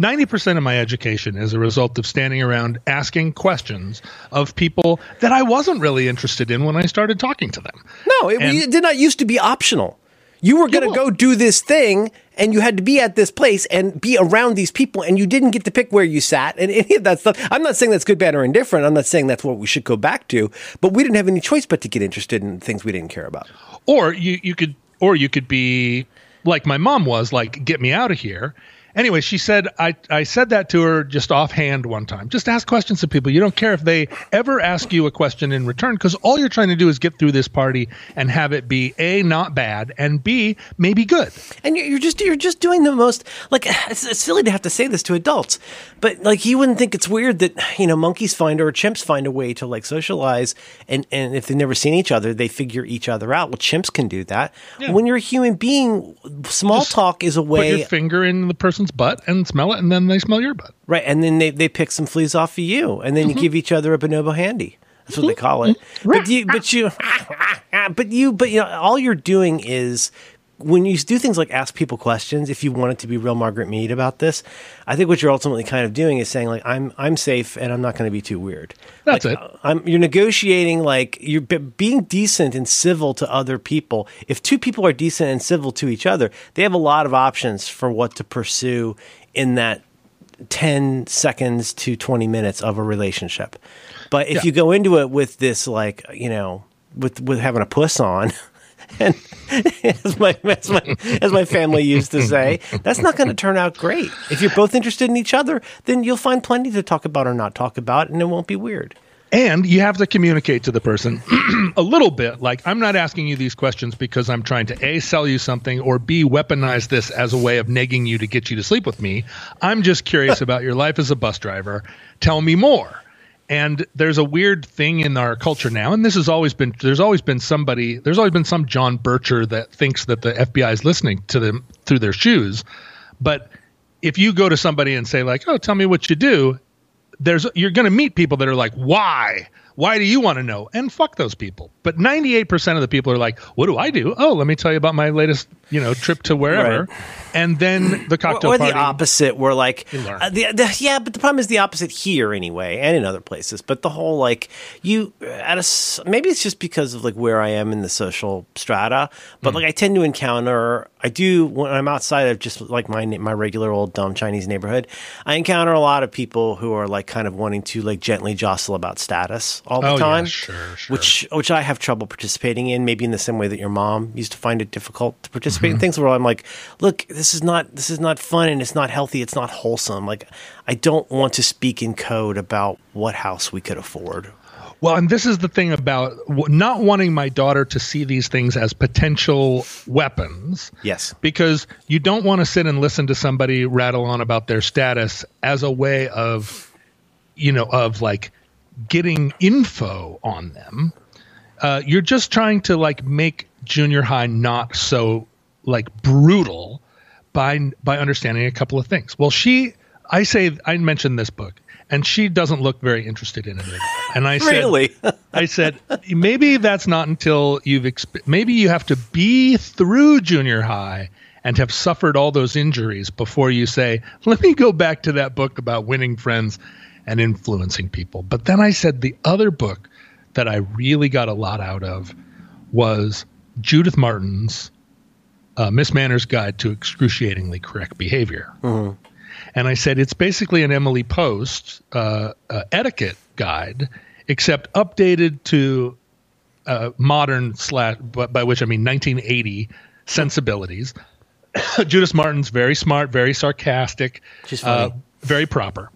90% of my education is a result of standing around asking questions of people that I wasn't really interested in when I started talking to them. No, it, And- it did not used to be optional. You were going to well- go do this thing, and you had to be at this place and be around these people, and you didn't get to pick where you sat and any of that stuff. I'm not saying that's good, bad, or indifferent. I'm not saying that's what we should go back to, but we didn't have any choice but to get interested in things we didn't care about. or you you could or you could be like my mom was like get me out of here anyway she said i i said that to her just offhand one time just ask questions to people you don't care if they ever ask you a question in return because all you're trying to do is get through this party and have it be a not bad and b maybe good And you're, you're just you're just doing the most like it's, it's silly to have to say this to adults, but like you wouldn't think it's weird that you know monkeys find or chimps find a way to like socialize, and and if they've never seen each other, they figure each other out. Well, chimps can do that. When you're a human being, small Just talk is a way. put your finger in the person's butt and smell it and then they smell your butt right? And then they they pick some fleas off of you, and then you mm-hmm. give each other a bonobo handy. That's what they mm-hmm. call it. Mm-hmm. But you, but you, but you, but you know, all you're doing is when you do things like ask people questions, if you wanted to be real Margaret Mead about this, I think what you're ultimately kind of doing is saying like I'm I'm safe and I'm not going to be too weird. That's Like, it. Uh, I'm you're negotiating like you're being decent and civil to other people. If two people are decent and civil to each other, they have a lot of options for what to pursue in that 10 seconds to 20 minutes of a relationship. But if Yeah. you go into it with this like, you know, with with having a puss on and as my as my as my family used to say, that's not going to turn out great. If you're both interested in each other, then you'll find plenty to talk about or not talk about and it won't be weird. And you have to communicate to the person a little bit. Like, I'm not asking you these questions because I'm trying to A, sell you something, or B, weaponize this as a way of negging you to get you to sleep with me. I'm just curious about your life as a bus driver. Tell me more. And there's a weird thing in our culture now, and this has always been there's always been somebody, there's always been some John Bircher that thinks that the FBI is listening to them through their shoes. But if you go to somebody and say, like, oh, tell me what you do, there's you're going to meet people that are like, why? Why do you want to know? And fuck those people. But 98% of the people are like, what do I do? Oh, let me tell you about my latest, you know, trip to wherever. Right. And then the Or, cocktail or party. the opposite, where like, uh, the, the, yeah, but the problem is the opposite here anyway, and in other places. But the whole like you at a maybe it's just because of like where I am in the social strata, but Hmm. like I tend to encounter, I do when I'm outside of just like my my regular old dumb Chinese neighborhood, I encounter a lot of people who are like kind of wanting to like gently jostle about status all the Oh, yeah, time, sure, sure. which which I have trouble participating in. Maybe in the same way that your mom used to find it difficult to participate Mm-hmm. in things where I'm like, look, this is not this is not fun and it's not healthy. It's not wholesome. Like, I don't want to speak in code about what house we could afford. Well, and this is the thing about not wanting my daughter to see these things as potential weapons. Yes. Because you don't want to sit and listen to somebody rattle on about their status as a way of, you know, of like getting info on them. Uh, you're just trying to like make junior high not so like brutal by by understanding a couple of things. Well, she, I say, I mentioned this book, and she doesn't look very interested in it. And I said, Really? I said, maybe that's not until you've exp- maybe you have to be through junior high and have suffered all those injuries before you say, let me go back to that book about winning friends and influencing people. But then I said the other book that I really got a lot out of was Judith Martin's uh, Miss Manners Guide to Excruciatingly Correct Behavior. And I said, it's basically an Emily Post uh, uh, etiquette guide, except updated to uh, modern slash, but by which I mean 1980 sensibilities. Judith Martin's very smart, very sarcastic, uh, very proper.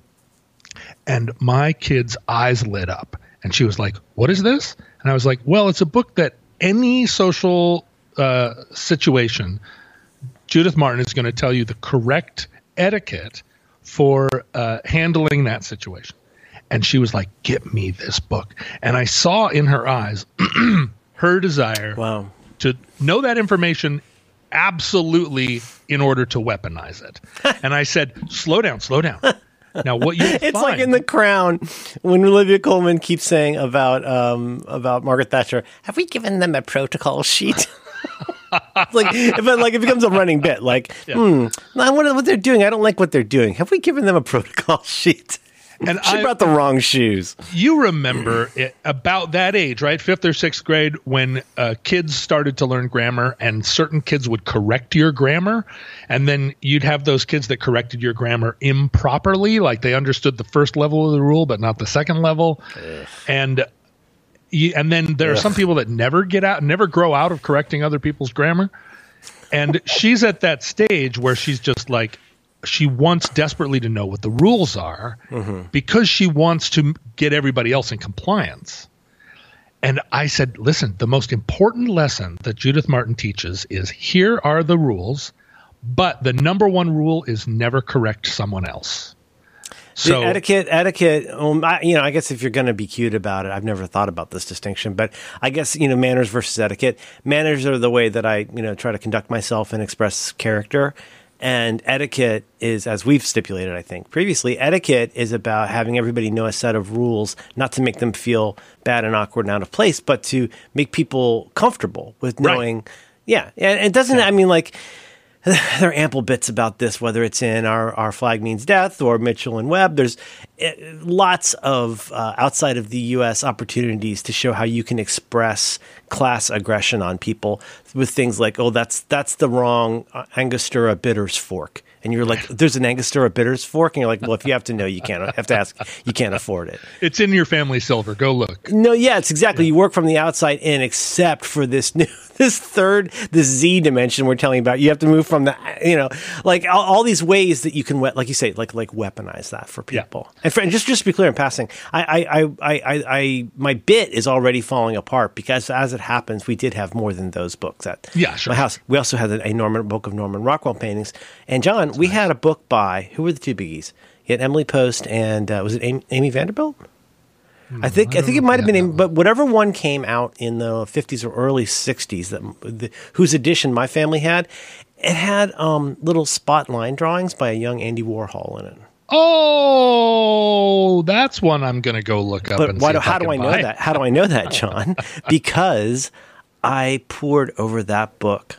And my kid's eyes lit up, and she was like, "What is this?" And I was like, "Well, it's a book that any social uh, situation, Judith Martin is going to tell you the correct etiquette for uh, handling that situation." And she was like, "Get me this book." And I saw in her eyes her desire Wow. to know that information absolutely in order to weaponize it. and I said, "Slow down, slow down." Now, what you It's like in The Crown when Olivia Colman keeps saying about um, about Margaret Thatcher. Have we given them a protocol sheet? It's like, but like it becomes a running bit. Like, hmm, I wonder what they're doing. I don't like what they're doing. Have we given them a protocol sheet? and She I, brought the wrong shoes. you remember it, about that age, right? Fifth or sixth grade, when uh, kids started to learn grammar, and certain kids would correct your grammar, and then you'd have those kids that corrected your grammar improperly, like they understood the first level of the rule but not the second level, and. You, and then there are some people that never get out, never grow out of correcting other people's grammar. And she's at that stage where she's just like, she wants desperately to know what the rules are mm-hmm. because she wants to get everybody else in compliance. And I said, listen, the most important lesson that Judith Martin teaches is here are the rules, but the number one rule is never correct someone else. So the etiquette, etiquette. Um, I, you know, I guess if you're going to be cute about it, I've never thought about this distinction, but I guess you know, manners versus etiquette. Manners are the way that I, you know, try to conduct myself and express character, and etiquette is, as we've stipulated, I think previously, etiquette is about having everybody know a set of rules, not to make them feel bad and awkward and out of place, but to make people comfortable with Right. knowing. Yeah, and it doesn't. I mean, like there are ample bits about this, whether it's in our, our flag means death or Mitchell and Webb. There's uh, lots of uh, outside of the U.S. opportunities to show how you can express class aggression on people with things like, "Oh, that's that's the wrong uh, Angostura bitters fork." And you're like, "There's an Angostura bitters fork," and you're like, "Well, if you have to know, you can't have to ask. You can't afford it." It's in your family silver. Go look. No, yeah, it's exactly. Yeah. You work from the outside in, except for this new, this third, this Z dimension we're telling about. You have to move from the, you know, like all, all these ways that you can, like you say, like like weaponize that for people. Yeah. And, for, and just just to be clear in passing, I, I, I, I, I, my bit is already falling apart because as it happens, we did have more than those books at yeah, sure. my house. We also had a Norman book of Norman Rockwell paintings, and John, we had a book by who were the two biggies? You had Emily Post and uh, was it Amy, Amy Vanderbilt? Hmm, I think I, I think it might have been, Amy, but whatever one came out in the fifties or early sixties that the, whose edition my family had, it had um, little spot line drawings by a young Andy Warhol in it. Oh, that's one I'm going to go look up. But why do, how do I know that? How do I know that, John? because I pored over that book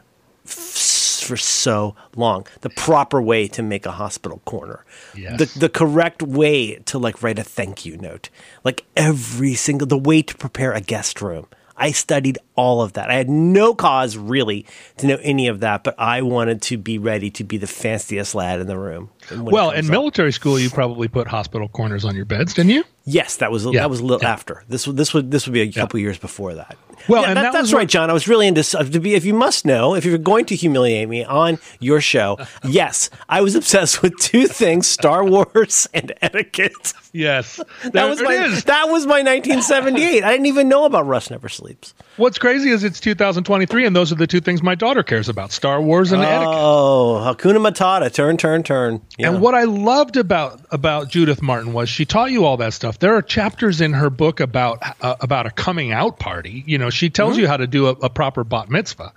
for so long. The proper way to make a hospital corner. Yes. The the correct way to like write a thank you note. Like every single the way to prepare a guest room. I studied all of that. I had no cause really to know any of that, but I wanted to be ready to be the fanciest lad in the room. Well, in up. military school, you probably put hospital corners on your beds, didn't you? Yes, that was yeah. that was a little yeah. after. This this would this would be a couple yeah. years before that. Well, yeah, and that, that's right, John. I was really into uh, to be. If you must know, if you're going to humiliate me on your show, yes, I was obsessed with two things: Star Wars and etiquette. Yes, that was my is. that was my 1978. I didn't even know about Rust Never Sleeps. What's crazy is it's 2023, and those are the two things my daughter cares about: Star Wars and oh, etiquette. Oh, Hakuna Matata, turn, turn, turn. Yeah. And what I loved about about Judith Martin was she taught you all that stuff. There are chapters in her book about uh, about a coming out party. You know, she tells mm-hmm. you how to do a, a proper bat mitzvah,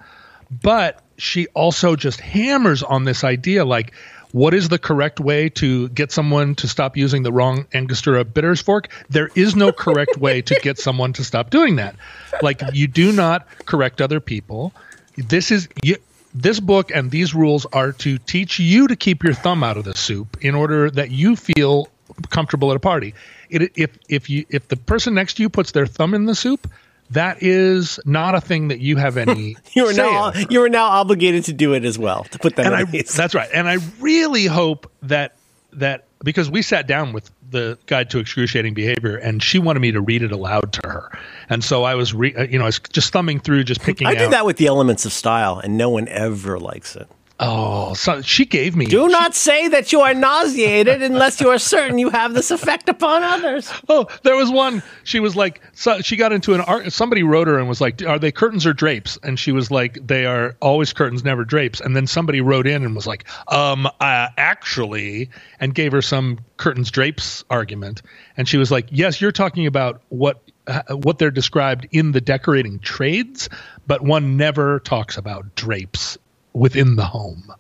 but she also just hammers on this idea like what is the correct way to get someone to stop using the wrong Angostura bitters fork? There is no correct way to get someone to stop doing that. Like you do not correct other people. This is you, this book and these rules are to teach you to keep your thumb out of the soup in order that you feel comfortable at a party. It, if if you if the person next to you puts their thumb in the soup, that is not a thing that you have any. you are now you are now obligated to do it as well to put that. And I, that's right, and I really hope that that because we sat down with the guide to excruciating behavior and she wanted me to read it aloud to her and so i was re- uh, you know i was just thumbing through just picking i do that with the elements of style and no one ever likes it Oh, so she gave me. Do she, not say that you are nauseated unless you are certain you have this effect upon others. Oh, there was one. She was like, so she got into an art. Somebody wrote her and was like, "Are they curtains or drapes?" And she was like, "They are always curtains, never drapes." And then somebody wrote in and was like, "Um, uh, actually," and gave her some curtains drapes argument. And she was like, "Yes, you're talking about what uh, what they're described in the decorating trades, but one never talks about drapes within the home.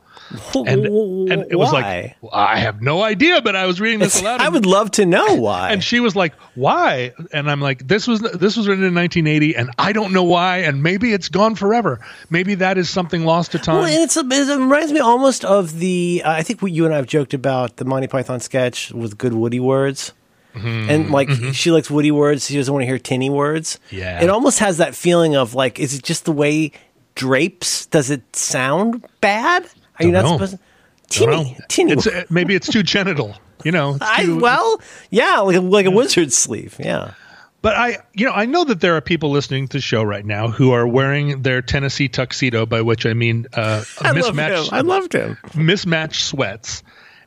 And, and it was like, well, I have no idea, but I was reading this aloud. I would love to know why. And she was like, why? And I'm like, this was this was written in 1980, and I don't know why. And maybe it's gone forever. Maybe that is something lost to time. Well, and it's, it reminds me almost of the. Uh, I think you and I have joked about the Monty Python sketch with good Woody words. Mm-hmm. And like mm-hmm. she likes Woody words, she doesn't want to hear tinny words. Yeah, it almost has that feeling of like, is it just the way drapes, does it sound bad? Are you not know. supposed to? Tinny, tinny. It's, uh, maybe it's too genital. You know. Too, I, well, yeah, like, like a wizard's sleeve. Yeah. But I, you know, I know that there are people listening to the show right now who are wearing their Tennessee tuxedo, by which I mean uh, I mismatched. Love him. I loved him. Mismatched sweats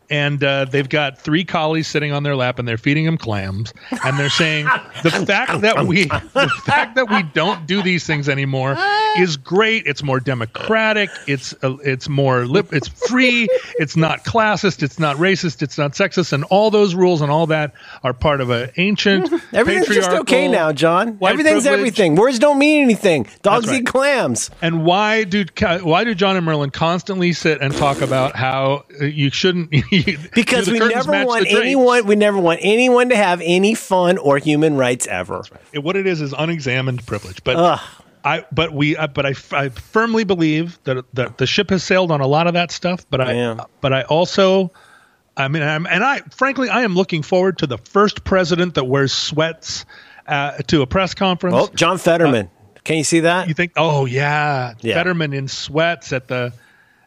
and uh, they've got three collies sitting on their lap and they're feeding them clams. And they're saying the fact that we the fact that we don't do these things anymore is great. It's more democratic. It's uh, it's more lip it's free. It's not classist. It's not racist. It's not sexist. And all those rules and all that are part of an ancient everything's just okay now john. everything's privilege. everything. Words don't mean anything. Dogs right. eat clams. And why do why do john and merlin constantly sit and talk about how uh, you shouldn't because we never want anyone we never want anyone to have any fun or human rights ever. Right. What it is is unexamined privilege. But Ugh. I but we uh, but I firmly believe that that the ship has sailed on a lot of that stuff. But I Yeah. but I also. I mean, I'm, and I, frankly, I am looking forward to the first president that wears sweats uh, to a press conference. Oh, John Fetterman. Can you see that? You think? Oh yeah, Yeah. Fetterman in sweats at the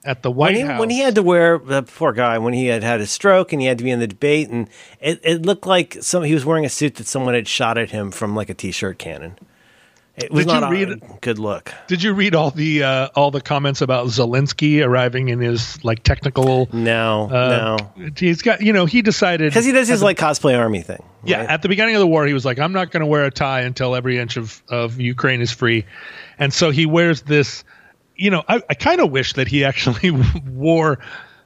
at the White when he, House. when he had to wear the poor guy when he had had a stroke and he had to be in the debate and it, it looked like some he was wearing a suit that someone had shot at him from like a t-shirt cannon. It was Did you not read a good look. Did you read all the uh, all the comments about Zelensky arriving in his like technical? No, Uh, no, he's got you know he decided because he does his like cosplay army thing. Yeah, right? at the beginning of the war, he was like, "I'm not going to wear a tie until every inch of of Ukraine is free," and so he wears this. You know, I, I kind of wish that he actually wore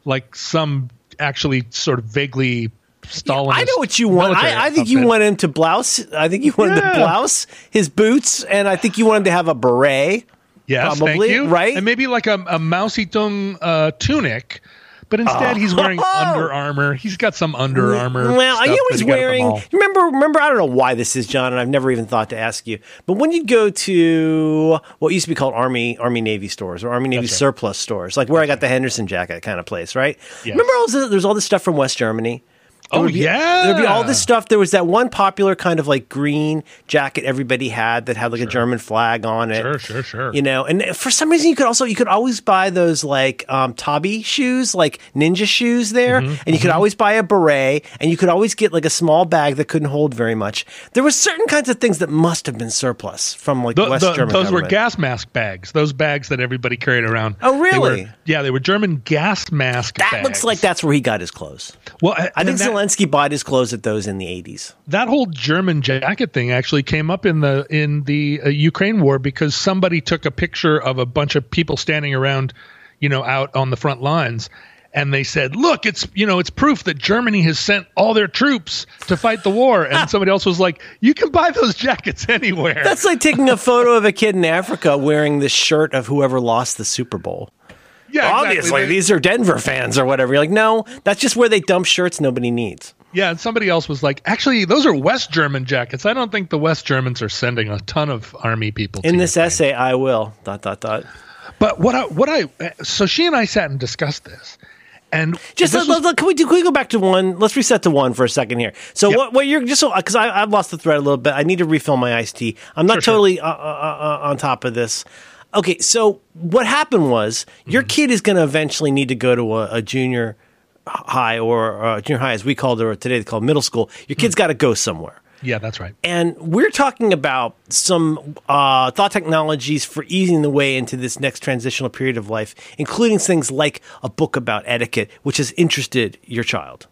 like some actually sort of vaguely Stalin. I know what you want. I, I think you want him to blouse. I think you want him to blouse his boots, and I think you want him to have a beret. yes, probably, thank you. right? And maybe like a, a Zedong uh, tunic. But instead, he's wearing Oh. Under Armour. He's got some Under Armour. Well, you know he's he got at the wearing. Remember, remember. I don't know why this is, John, and I've never even thought to ask you. But when you go to what used to be called Army Army Navy stores or Army Navy That's right. surplus stores, like where I got the Henderson jacket kind of place, right? Yes. Remember, all this, there's all this stuff from West Germany. Oh, be- yeah. there'd be all this stuff. There was that one popular kind of like green jacket everybody had that had like a German flag on it. Sure, sure, sure. You know, and for some reason, you could also you could always buy those like um, Tabi shoes, like ninja shoes there, Mm-hmm, and you could always buy a beret, and you could always get like a small bag that couldn't hold very much. There were certain kinds of things that must have been surplus from like The- West the- German. those were gas mask bags. Those bags that everybody carried around. Oh, They were- really? yeah, they were German gas mask. That bags. looks like that's where he got his clothes. Well, I and think that, Zelensky bought his clothes at those in the eighties. that whole German jacket thing actually came up in the in the uh, Ukraine war because somebody took a picture of a bunch of people standing around, you know, out on the front lines. And they said, "Look, it's you know, it's proof that Germany has sent all their troops to fight the war." And somebody else was like, "You can buy those jackets anywhere." That's like taking a photo of a kid in Africa wearing the shirt of whoever lost the Super Bowl. Yeah, exactly. Obviously, They- these are Denver fans or whatever. You're like, no, that's just where they dump shirts nobody needs. Yeah, and somebody else was like, actually, those are West German jackets. I don't think the West Germans are sending a ton of army people. In to this essay, I will dot dot dot. but what I what I so she and I sat and discussed this, and Just let, was- let- can we do? Can we go back to one? Let's reset to one for a second here. So Yep. what? What you're just so because I I've lost the thread a little bit. I need to refill my iced tea. I'm not Sure, sure. totally uh, uh, uh, on top of this. Okay, so what happened was your Mm-hmm. kid is going to eventually need to go to a, a junior high or uh, junior high, as we called it, or today they call it middle school. Your kid's got to go somewhere. yeah, that's right. And we're talking about some uh, thought technologies for easing the way into this next transitional period of life, including things like a book about etiquette, which has interested your child.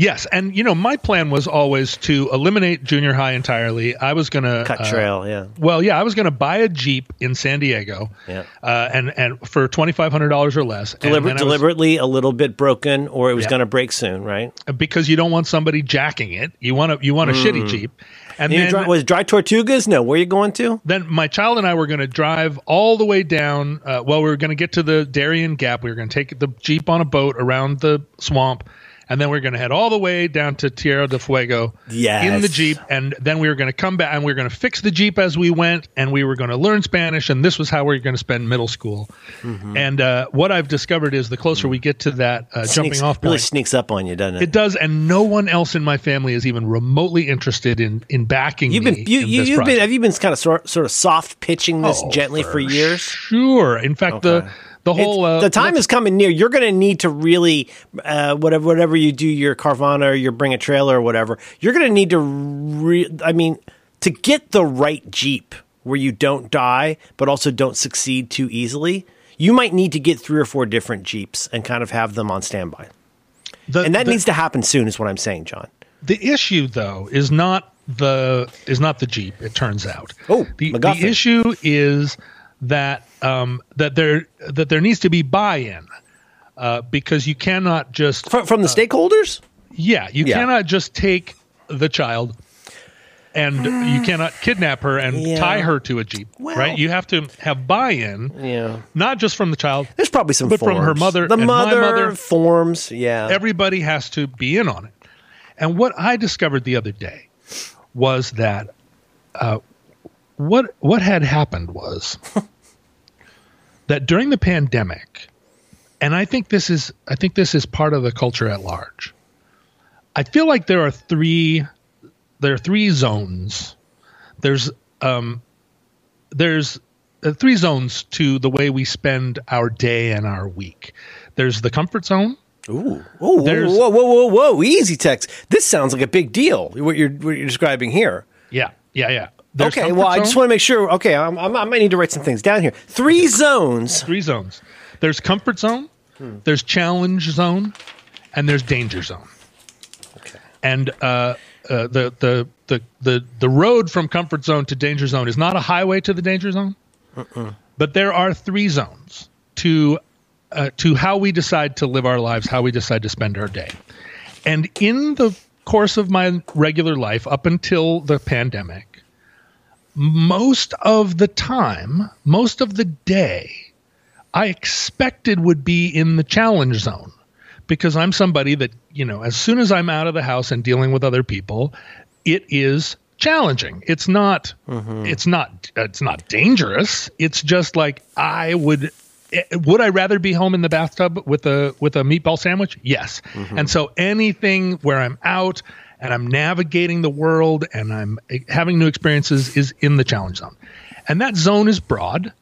Yes, and you know, my plan was always to eliminate junior high entirely. I was going to Cut trail, yeah. Well, yeah, I was going to buy a Jeep in San Diego, Yeah. uh, and and for twenty five hundred dollars or less, Deliber- then I was- deliberately a little bit broken, or it was Yeah. going to break soon, right? because you don't want somebody jacking it. You want a you want a shitty Jeep, and And you then dri- was dry Tortugas? No, where are you going to? then my child and I were going to drive all the way down. Uh, well, we were going to get to the Darien Gap. We were going to take the Jeep on a boat around the swamp. And then we are going to head all the way down to Tierra del Fuego Yes. in the Jeep. And then we were going to come back and we were going to fix the Jeep as we went. And we were going to learn Spanish. And this was how we were going to spend middle school. Mm-hmm. And uh, what I've discovered is the closer we get to that uh, jumping off point, It really sneaks up on you, doesn't it? it does. And no one else in my family is even remotely interested in, in backing you've me been you, you, project. been have you been kind of sort, sort of soft pitching this Oh, gently for years? Sure. In fact, Okay. the the whole It's- uh, the time is coming near. You're going to need to really, uh, whatever, whatever you do, your Carvana or your bring a trailer or whatever. You're going to need to, re- I mean, to get the right Jeep where you don't die, but also don't succeed too easily. You might need to get three or four different Jeeps and kind of have them on standby, the, and that the, needs to happen soon. Is what I'm saying, John. the issue though is not the is not the Jeep. It turns out. Oh, the, the issue is that um, that there that there needs to be buy-in uh, because you cannot just From, from the stakeholders, yeah you Yeah. cannot just take the child and you cannot kidnap her and Yeah. tie her to a jeep Well- right you have to have buy-in yeah. not just from the child There's probably some, But from her mother the mother, mother. forms. Yeah, everybody has to be in on it. And what I discovered the other day was that uh, what what had happened was that during the pandemic, and I think this is I think this is part of the culture at large. I feel like there are three there are three zones. There's um there's uh, three zones to the way we spend our day and our week. There's the comfort zone. Ooh, oh, There's- whoa, whoa, whoa, whoa! Easy text. This sounds like a big deal. What you're what you're describing here. Yeah, yeah, yeah. There's okay, well, I just want to make sure. Okay, I'm, I'm, I might need to write some things down here. Three zones. three zones. There's comfort zone, there's challenge zone, and there's danger zone. Okay. And uh, uh, the, the the the the road from comfort zone to danger zone is not a highway to the danger zone, but there are three zones to uh, to how we decide to live our lives, how we decide to spend our day. And in the course of my regular life, up until the pandemic, most of the time, most of the day, I expected would be in the challenge zone because I'm somebody that, you know, as soon as I'm out of the house and dealing with other people, it is challenging. It's not mm-hmm. it's not uh, it's not dangerous. It's just like I would eh, would I rather be home in the bathtub with a with a meatball sandwich? Yes. Mm-hmm. And so anything where I'm out and I'm navigating the world and I'm having new experiences is in the challenge zone. And that zone is broad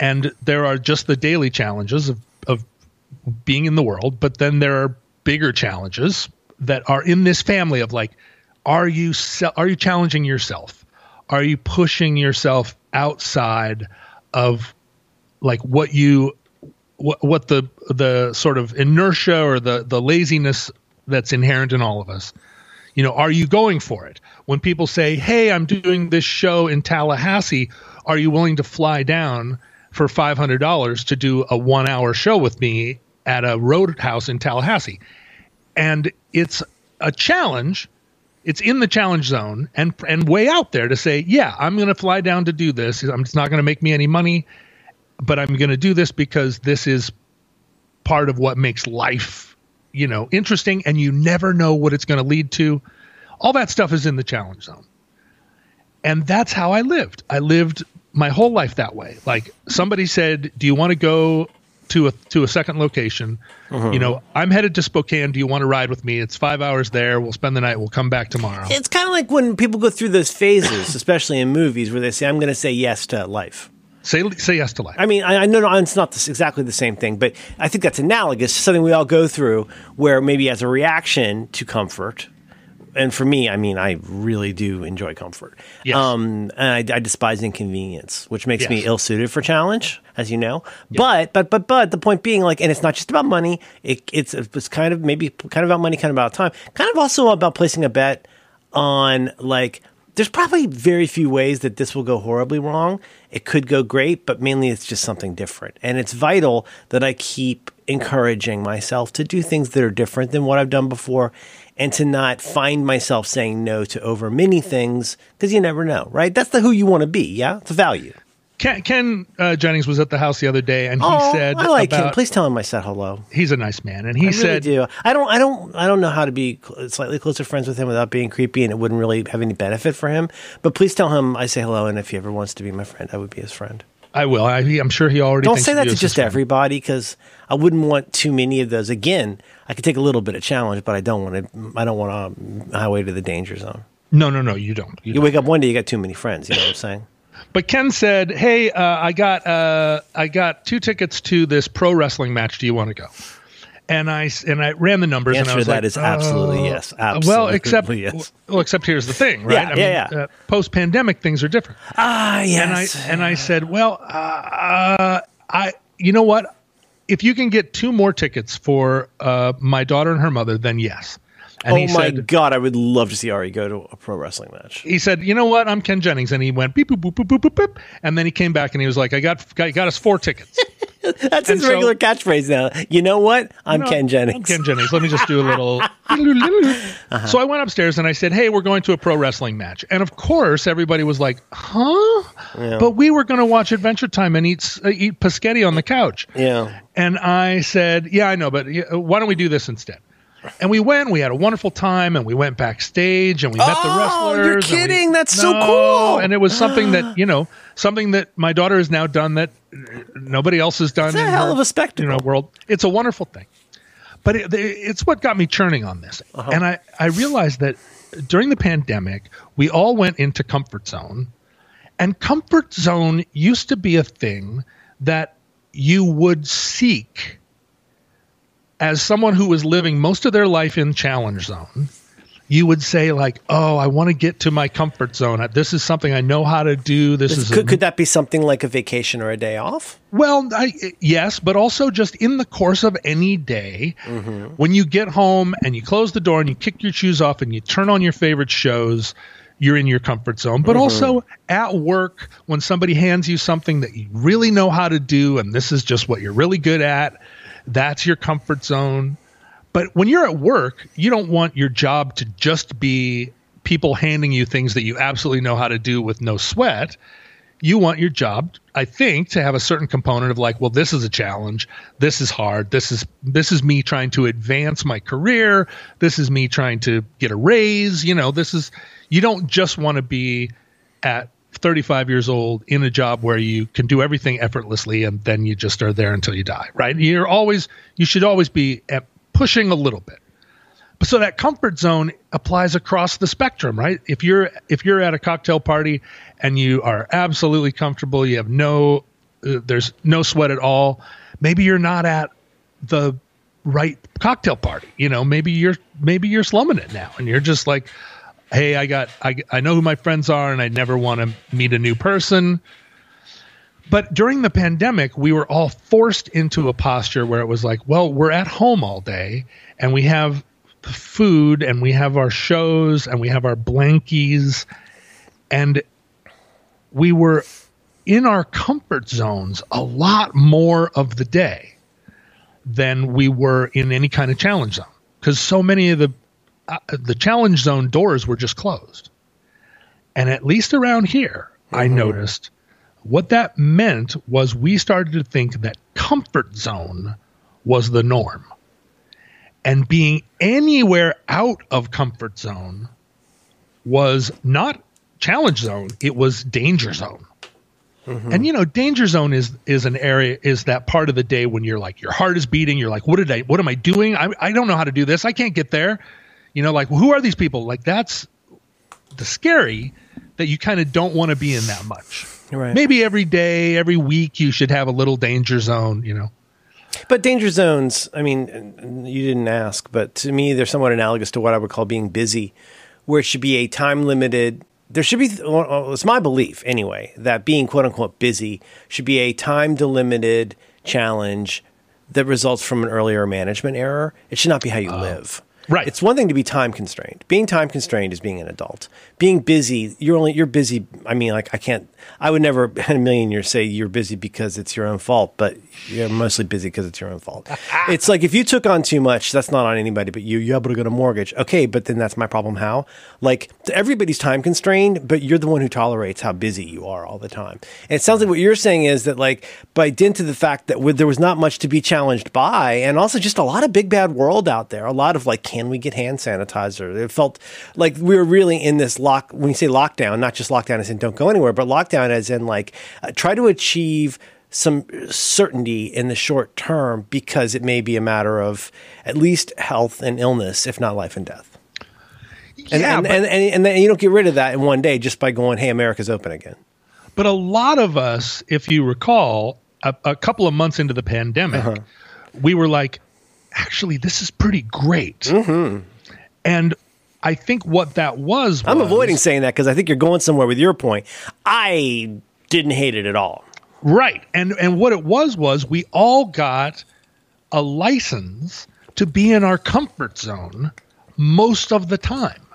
and there are just the daily challenges of, of being in the world, but then there are bigger challenges that are in this family of like, are you are you challenging yourself? Are you pushing yourself outside of like what you what, what the the sort of inertia or the the laziness that's inherent in all of us? You know, are you going for it? When people say, "Hey, I'm doing this show in Tallahassee," are you willing to fly down for five hundred dollars to do a one-hour show with me at a roadhouse in Tallahassee? And it's a challenge. It's in the challenge zone and and way out there to say, "Yeah, I'm going to fly down to do this. It's not going to make me any money, but I'm going to do this because this is part of what makes life, you know, interesting and you never know what it's going to lead to. All that stuff is in the challenge zone. And that's how I lived. I lived my whole life that way. Like somebody said, "Do you want to go to a to a second location?" Uh-huh. You know, I'm headed to Spokane. Do you want to ride with me? It's 5 hours there. We'll spend the night. We'll come back tomorrow. It's kind of like when people go through those phases, especially in movies, where they say, "I'm going to say yes to life." Say say yes to life. I mean, I, I know it's not this, exactly the same thing, but I think that's analogous to something we all go through, where maybe as a reaction to comfort. And for me, I mean, I really do enjoy comfort. Yes. Um, and I, I despise inconvenience, which makes me ill-suited for challenge, as you know. But, but, but, but the point being, like, and it's not just about money. It, it's it's kind of maybe kind of about money, kind of about time, kind of also about placing a bet on like there's probably very few ways that this will go horribly wrong. It could go great, but mainly it's just something different. And it's vital that I keep encouraging myself to do things that are different than what I've done before and to not find myself saying no to over many things because you never know, right? That's the who you want to be. Yeah. It's a value. Ken, Ken uh, Jennings was at the house the other day, and he oh, said, I like him. Please tell him I said hello. He's a nice man, and he I said, really do. I don't. I don't. I don't know how to be slightly closer friends with him without being creepy, and it wouldn't really have any benefit for him. But please tell him I say hello, and if he ever wants to be my friend, I would be his friend. "I will." I, I'm sure he already. Don't say that to just friend. everybody, because I wouldn't want too many of those. Again, I could take a little bit of challenge, but I don't want to. I don't want to highway to the danger zone. No, no, no. You don't. You You don't. wake up one day, you got too many friends. You know what I'm saying? But Ken said, "Hey, uh, I got uh, I got two tickets to this pro wrestling match. Do you want to go?" And I and I ran the numbers. The and I answer was to that like, is absolutely uh, yes. Well, except yes. well, except here's the thing, right? Yeah, yeah, yeah. Uh, Post pandemic, things are different. Ah, yes. And I and I said, well, uh, uh, I you know what? If you can get two more tickets for uh, my daughter and her mother, then yes. And oh my said, god, I would love to see Ari go to a pro wrestling match. he said, you know what? I'm Ken Jennings, and he went beep boop boop boop boop boop, boop. and then he came back and he was like, I got got, got us four tickets. That's And his so- regular catchphrase now. You know what? I'm Ken Jennings. I'm Ken Jennings. Let me just do a little. So I went upstairs and I said, "Hey, we're going to a pro wrestling match." And of course, everybody was like, "Huh?" But we were going to watch Adventure Time and eat uh, eat paschetti on the couch. Yeah. And I said, "Yeah, I know, but uh, why don't we do this instead?" And we went, we had a wonderful time, and we went backstage and we met the Oh, wrestlers. you're and we- kidding. That's so cool. And it was something that, you know, something that my daughter has now done that nobody else has done. It's a hell her, of a spectacle. You know, world. It's a wonderful thing. But it, it's what got me churning on this. Uh-huh. And I, I realized that during the pandemic, we all went into comfort zone. And comfort zone used to be a thing that you would seek as someone who was living most of their life in challenge zone. You would say like, "Oh, I want to get to my comfort zone. This is something I know how to do. This is a Could, could that be something like a vacation or a day off? well, I, yes, but also just in the course of any day, mm-hmm. when you get home and you close the door and you kick your shoes off and you turn on your favorite shows, you're in your comfort zone. But mm-hmm. also at work, when somebody hands you something that you really know how to do and this is just what you're really good at, that's your comfort zone. But when you're at work, you don't want your job to just be people handing you things that you absolutely know how to do with no sweat. You want your job i think to have a certain component of like well this is a challenge. This is hard. This is this is me trying to advance my career. This is me trying to get a raise. You know this is you don't just want to be at 35 years old in a job where you can do everything effortlessly and then you just are there until you die right? You're always you should always be pushing a little bit. So that comfort zone applies across the spectrum right? If you're if you're at a cocktail party and you are absolutely comfortable you have no uh, there's no sweat at all maybe you're not at the right cocktail party you know? Maybe you're maybe you're slumming it now and you're just like hey i got i, I know who my friends are and i never want to meet a new person but during the pandemic, we were all forced into a posture where it was like, well, we're at home all day and we have food and we have our shows and we have our blankies. And we were in our comfort zones a lot more of the day than we were in any kind of challenge zone because so many of the uh, the challenge zone doors were just closed. And at least around here, I noticed what that meant was we started to think that comfort zone was the norm. And being anywhere out of comfort zone was not challenge zone, it was danger zone. And you know, danger zone is is an area is that part of the day when you're like your heart is beating, you're like, what did I what am I doing? I I don't know how to do this. I can't get there. You know, like who are these people? Like that's the scary that you kind of don't want to be in that much. Right. Maybe every day, every week, you should have a little danger zone. You know, But danger zones, I mean, you didn't ask, but to me, they're somewhat analogous to what I would call being busy, where it should be a time limited. There should be, well, it's my belief anyway, that being quote unquote busy should be a time delimited challenge that results from an earlier management error. It should not be how you oh. live. Right. It's one thing to be time constrained. Being time constrained is being an adult. Being busy, you're only you're busy. I mean, like I can't. I would never in a million years say you're busy because it's your own fault, but you're mostly busy because it's your own fault. it's like if you took on too much, that's not on anybody but you. You're able to get a mortgage, okay, but then that's my problem. How? Like everybody's time constrained, but you're the one who tolerates how busy you are all the time. And it sounds like what you're saying is that like by dint of the fact that there was not much to be challenged by, and also just a lot of big bad world out there, a lot of like, can we get hand sanitizer? It felt like we were really in this lock. When you say lockdown, not just lockdown as in don't go anywhere, but lockdown as in like uh, try to achieve some certainty in the short term because it may be a matter of at least health and illness, if not life and death. And, yeah, and, but, and, and, and then you don't get rid of that in one day just by going, hey, America's open again. but a lot of us, if you recall, a, a couple of months into the pandemic, Uh-huh. we were like, actually, this is pretty great. Mm-hmm. And I think what that was, I'm avoiding saying that because I think you're going somewhere with your point. I didn't hate it at all. Right. And and what it was was we all got a license to be in our comfort zone most of the time.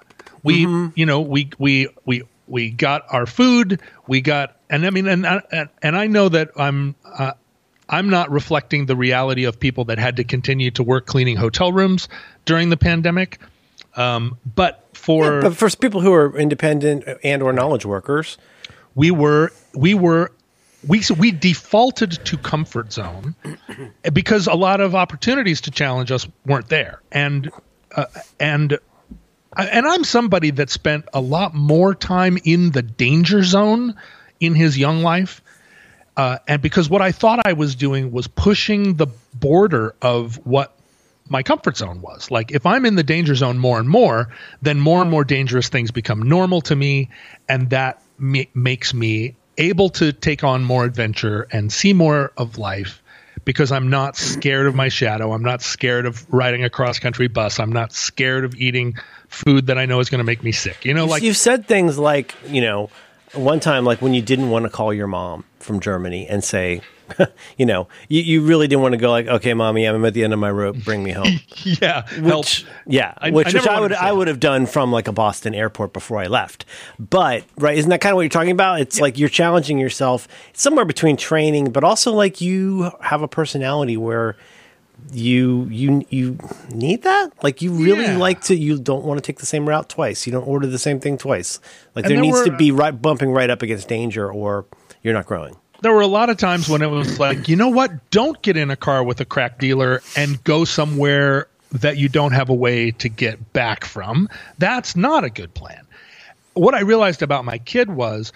We you know, we we we we got our food, we got and I mean and and, and I know that I'm uh, I'm not reflecting the reality of people that had to continue to work cleaning hotel rooms during the pandemic. Um, but for But for people who are independent and or knowledge workers, we were we were we we defaulted to comfort zone because a lot of opportunities to challenge us weren't there and uh, and and I'm somebody that spent a lot more time in the danger zone in his young life. Uh, and because what I thought I was doing was pushing the border of what my comfort zone was. Like if I'm in the danger zone more and more, then more and more dangerous things become normal to me, and that ma- makes me able to take on more adventure and see more of life because I'm not scared of my shadow. I'm not scared of riding a cross country bus. I'm not scared of eating food that I know is going to make me sick. You know, like you've said things like, you know, one time, like when you didn't want to call your mom from Germany and say, you know, you, you really didn't want to go like, okay, mommy, I'm at the end of my rope. Bring me home. yeah, which, help. yeah, I, which, I, which I would I would have done from like a Boston airport before I left. But right, isn't that kind of what you're talking about? It's yeah. like you're challenging yourself. It's somewhere between training, but also like you have a personality where you you you need that like you really yeah. like to you don't want to take the same route twice you don't order the same thing twice like and there needs were, to be right bumping right up against danger or you're not growing there were a lot of times when it was like you know what don't get in a car with a crack dealer and go somewhere that you don't have a way to get back from that's not a good plan what i realized about my kid was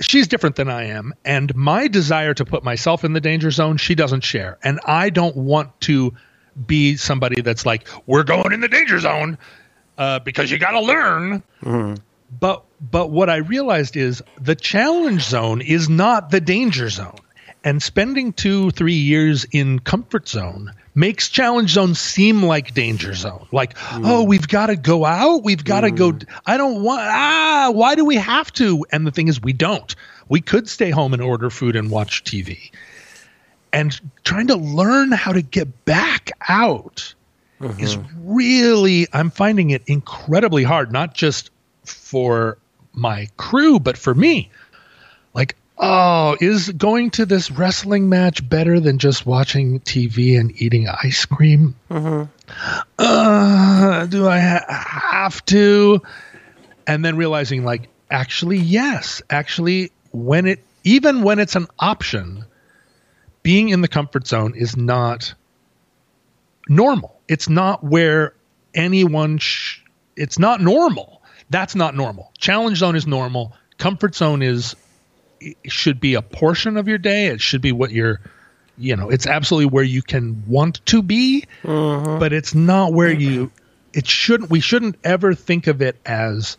she's different than I am, and my desire to put myself in the danger zone, she doesn't share. And I don't want to be somebody that's like, we're going in the danger zone uh, because you got to learn. Mm-hmm. But but what I realized is the challenge zone is not the danger zone. And spending two, three years in comfort zone makes challenge zone seem like danger zone. Like, mm. oh, we've got to go out. We've got to mm. go. I don't want, ah, why do we have to? And the thing is, we don't. We could stay home and order food and watch TV. And trying to learn how to get back out mm-hmm. is really, I'm finding it incredibly hard, not just for my crew, but for me. Like, oh, is going to this wrestling match better than just watching TV and eating ice cream? Mm-hmm. Uh, do I ha- have to? And then realizing, like, actually, yes, actually, when it, even when it's an option, being in the comfort zone is not normal. It's not where anyone, sh- it's not normal. That's not normal. Challenge zone is normal. Comfort zone is should be a portion of your day. It should be what you're, you know, it's absolutely where you can want to be, mm-hmm. but it's not where you. It shouldn't. We shouldn't ever think of it as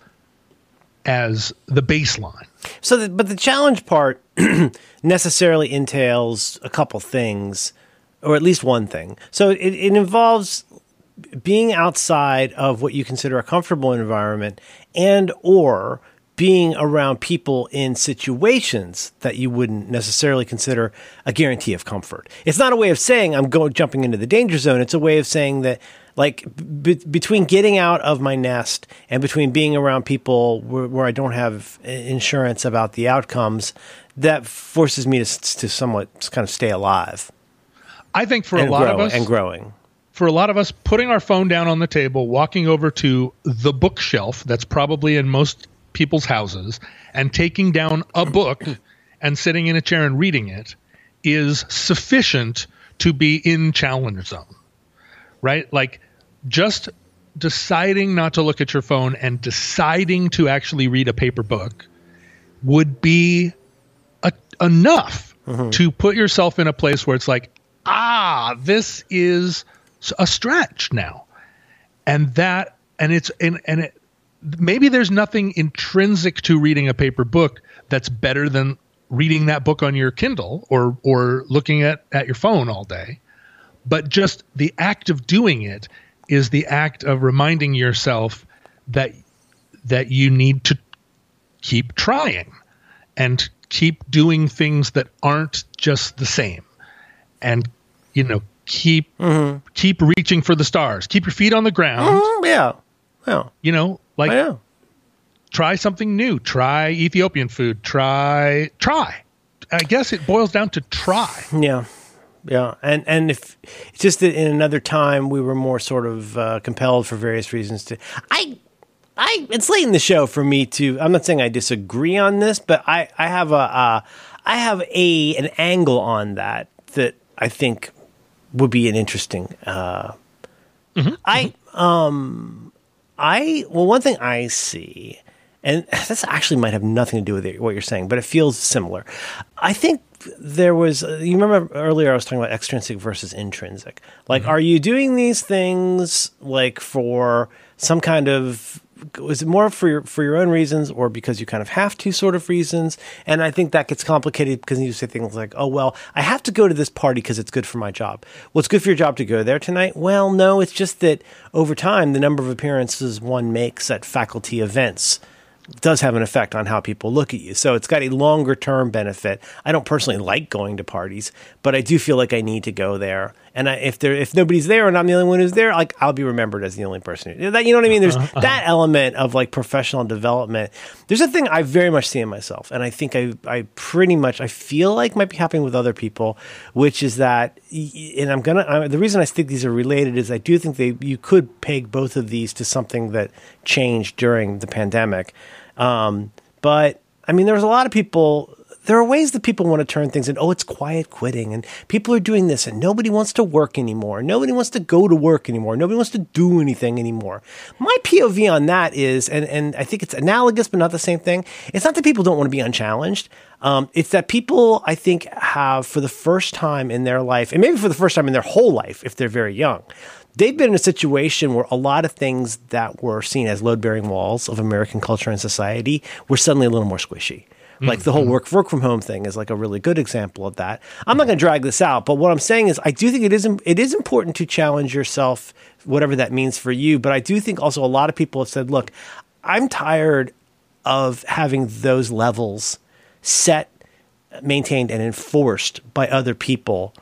as the baseline. So, the, but the challenge part necessarily entails a couple things, or at least one thing. So it, it involves being outside of what you consider a comfortable environment and or being around people in situations that you wouldn't necessarily consider a guarantee of comfort. It's not a way of saying I'm going jumping into the danger zone. It's a way of saying that like be- between getting out of my nest and between being around people where, where, I don't have uh, insurance about the outcomes, that forces me to, to somewhat kind of stay alive. I think for a lot grow, of us and growing. For a lot of us, putting our phone down on the table, walking over to the bookshelf that's probably in most people's houses and taking down a book and sitting in a chair and reading it is sufficient to be in challenge zone. Right? Like just deciding not to look at your phone and deciding to actually read a paper book would be a, enough mm-hmm. to put yourself in a place where it's like, ah, this is a stretch now. And that, and it's, and, and it, maybe there's nothing intrinsic to reading a paper book that's better than reading that book on your Kindle or or looking at at your phone all day. But just the act of doing it is the act of reminding yourself that that you need to keep trying and keep doing things that aren't just the same and you know keep mm-hmm. keep reaching for the stars keep your feet on the ground mm-hmm, yeah yeah you know like, oh, try something new. Try Ethiopian food. Try, try. I guess it boils down to try. Yeah. Yeah, and and if it's just that in another time we were more sort of uh, compelled for various reasons to. I, I it's late in the show for me to. I'm not saying I disagree on this, but I I have a uh, I have a an angle on that that I think would be an interesting uh, Mm-hmm. I um, I well, one thing I see, and this actually might have nothing to do with what you're saying, but it feels similar. I think there was. You remember earlier I was talking about extrinsic versus intrinsic. Like, are you doing these things like for some kind of was it more for your for your own reasons or because you kind of have to sort of reasons and i think that gets complicated because you say things like oh well i have to go to this party because it's good for my job well it's good for your job to go there tonight well no it's just that over time the number of appearances one makes at faculty events does have an effect on how people look at you. So it's got a longer term benefit. I don't personally like going to parties, but I do feel like I need to go there. And I, if there if nobody's there and I'm the only one who's there, like I'll be remembered as the only person. Who, that you know what I mean? There's uh-huh. that element of like professional development. There's a thing I very much see in myself, and I think I I pretty much I feel like might be happening with other people, which is that, and I'm gonna I, the reason I think these are related is I do think they you could peg both of these to something that changed during the pandemic. Um, but I mean, there's a lot of people. There are ways that people want to turn things in. Oh, it's quiet quitting, and people are doing this, and nobody wants to work anymore. Nobody wants to go to work anymore. Nobody wants to do anything anymore. My POV on that is, and and I think it's analogous, but not the same thing. It's not that people don't want to be unchallenged. Um, it's that people, I think, have for the first time in their life, and maybe for the first time in their whole life, if they're very young, they've been in a situation where a lot of things that were seen as load bearing walls of American culture and society were suddenly a little more squishy. Like mm-hmm. the whole work work from home thing is like a really good example of that. I'm not going to drag this out, but what I'm saying is I do think it is it is important to challenge yourself, whatever that means for you. But I do think also a lot of people have said, "Look, I'm tired of having those levels set, maintained, and enforced by other people."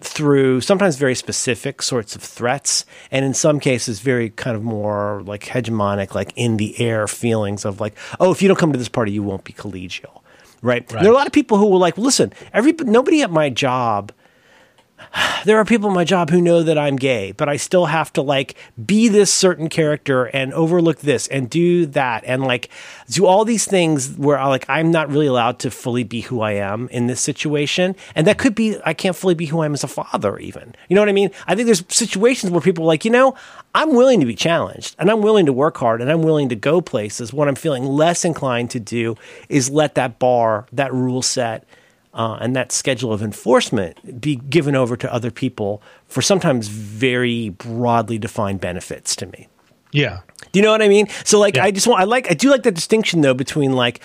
Through sometimes very specific sorts of threats, and in some cases, very kind of more like hegemonic, like in the air feelings of like, oh, if you don't come to this party, you won't be collegial, right? right. There are a lot of people who will like, listen, every nobody at my job there are people in my job who know that I'm gay, but I still have to like be this certain character and overlook this and do that and like do all these things where I like I'm not really allowed to fully be who I am in this situation. And that could be I can't fully be who I am as a father even. You know what I mean? I think there's situations where people are like, you know, I'm willing to be challenged and I'm willing to work hard and I'm willing to go places. What I'm feeling less inclined to do is let that bar, that rule set uh, and that schedule of enforcement be given over to other people for sometimes very broadly defined benefits to me. Yeah. Do you know what I mean? So like, yeah. I just want, I like, I do like the distinction though between like,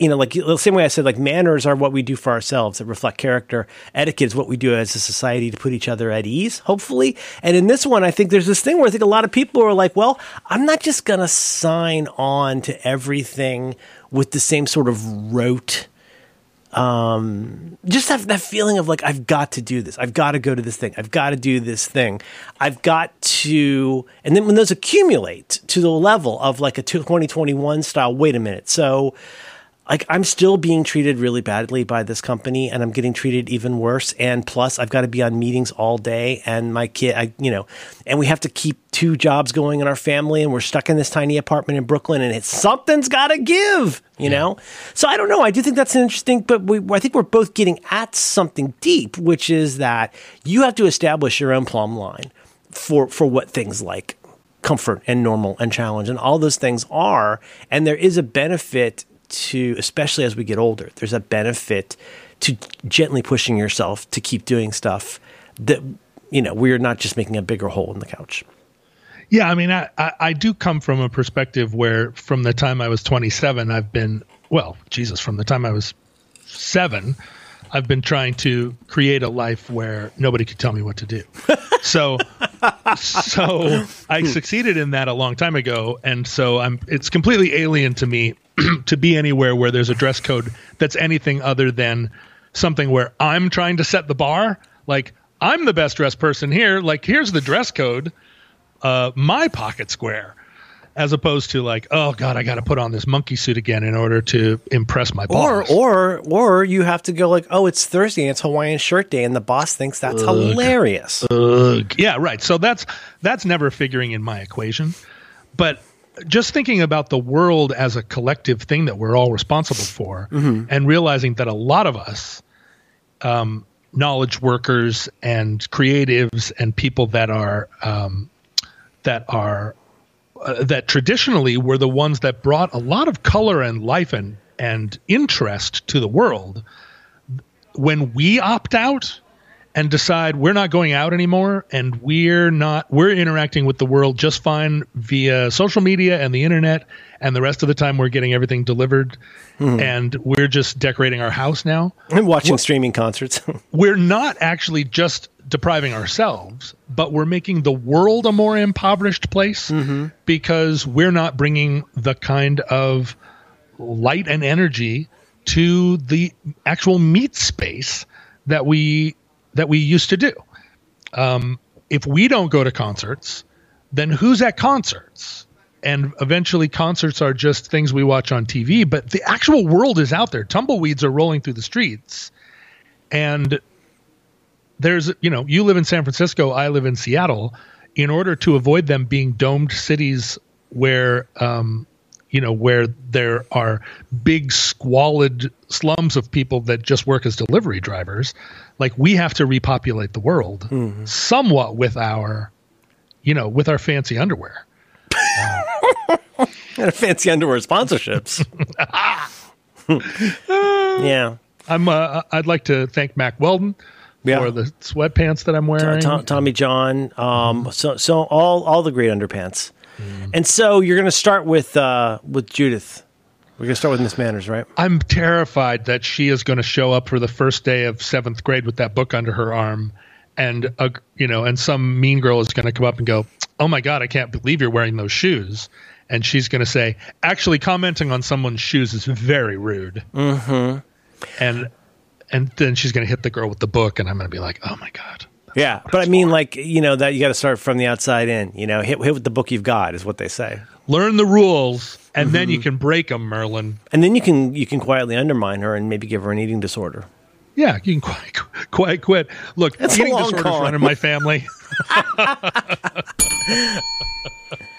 you know, like the same way I said, like manners are what we do for ourselves that reflect character. Etiquette is what we do as a society to put each other at ease, hopefully. And in this one, I think there's this thing where I think a lot of people are like, well, I'm not just going to sign on to everything with the same sort of rote um, just have that feeling of like I've got to do this. I've got to go to this thing. I've got to do this thing. I've got to, and then when those accumulate to the level of like a 2021 style. Wait a minute. So like I'm still being treated really badly by this company and I'm getting treated even worse. And plus I've got to be on meetings all day and my kid, I, you know, and we have to keep two jobs going in our family and we're stuck in this tiny apartment in Brooklyn and it's something's got to give, you yeah. know? So I don't know. I do think that's interesting, but we, I think we're both getting at something deep, which is that you have to establish your own plumb line for, for what things like comfort and normal and challenge and all those things are. And there is a benefit to, especially as we get older, there's a benefit to gently pushing yourself to keep doing stuff that, you know, we're not just making a bigger hole in the couch. Yeah, I mean, I, I, I, do come from a perspective where from the time I was 27, I've been, well, Jesus, from the time I was seven, I've been trying to create a life where nobody could tell me what to do. so, so I succeeded in that a long time ago, and so I'm. It's completely alien to me to be anywhere where there's a dress code that's anything other than something where I'm trying to set the bar. Like I'm the best dressed person here. Like here's the dress code, uh, my pocket square, as opposed to like, oh god, I got to put on this monkey suit again in order to impress my boss. Or or or you have to go like, oh, it's Thursday, and it's Hawaiian Shirt Day, and the boss thinks that's Ugh. hilarious. Ugh. Yeah, right. So that's that's never figuring in my equation, but just thinking about the world as a collective thing that we're all responsible for mm-hmm. and realizing that a lot of us um, knowledge workers and creatives and people that are um, that are uh, that traditionally were the ones that brought a lot of color and life and and interest to the world when we opt out and decide we're not going out anymore and we're not we're interacting with the world just fine via social media and the internet and the rest of the time we're getting everything delivered hmm. and we're just decorating our house now. And watching streaming concerts. we're not actually just depriving ourselves, but we're making the world a more impoverished place mm-hmm. because we're not bringing the kind of light and energy to the actual meat space that we that we used to do. Um, if we don't go to concerts, then who's at concerts? And eventually, concerts are just things we watch on TV, but the actual world is out there. Tumbleweeds are rolling through the streets, and there's you know you live in San Francisco, I live in Seattle. In order to avoid them being domed cities where um, you know where there are big squalid slums of people that just work as delivery drivers, like we have to repopulate the world somewhat with our you know with our fancy underwear. and fancy underwear sponsorships. yeah. I'm uh, I'd like to thank Mack Weldon Yeah. for the sweatpants that I'm wearing. Tom, Tommy John. Um, so so all all the great underpants. And so you're going to start with uh, with Judith. We're going to start with Miss Manners, right? I'm terrified that she is going to show up for the first day of seventh grade with that book under her arm, and uh, you know, and some mean girl is going to come up and go, "Oh my god, I can't believe you're wearing those shoes," and she's going to say, "Actually, commenting on someone's shoes is very rude." Mm-hmm. And and then she's going to hit the girl with the book, and I'm going to be like, "Oh my god." Yeah, but I mean, like you know, that you got to start from the outside in. You know, hit hit with the book you've got is what they say, Learn the rules, and then you mm-hmm. can break them, Merlin. and then you can you can quietly undermine her and maybe give her an eating disorder. Yeah, you can quite, quite quit. Look, That's a eating disorders run in my family.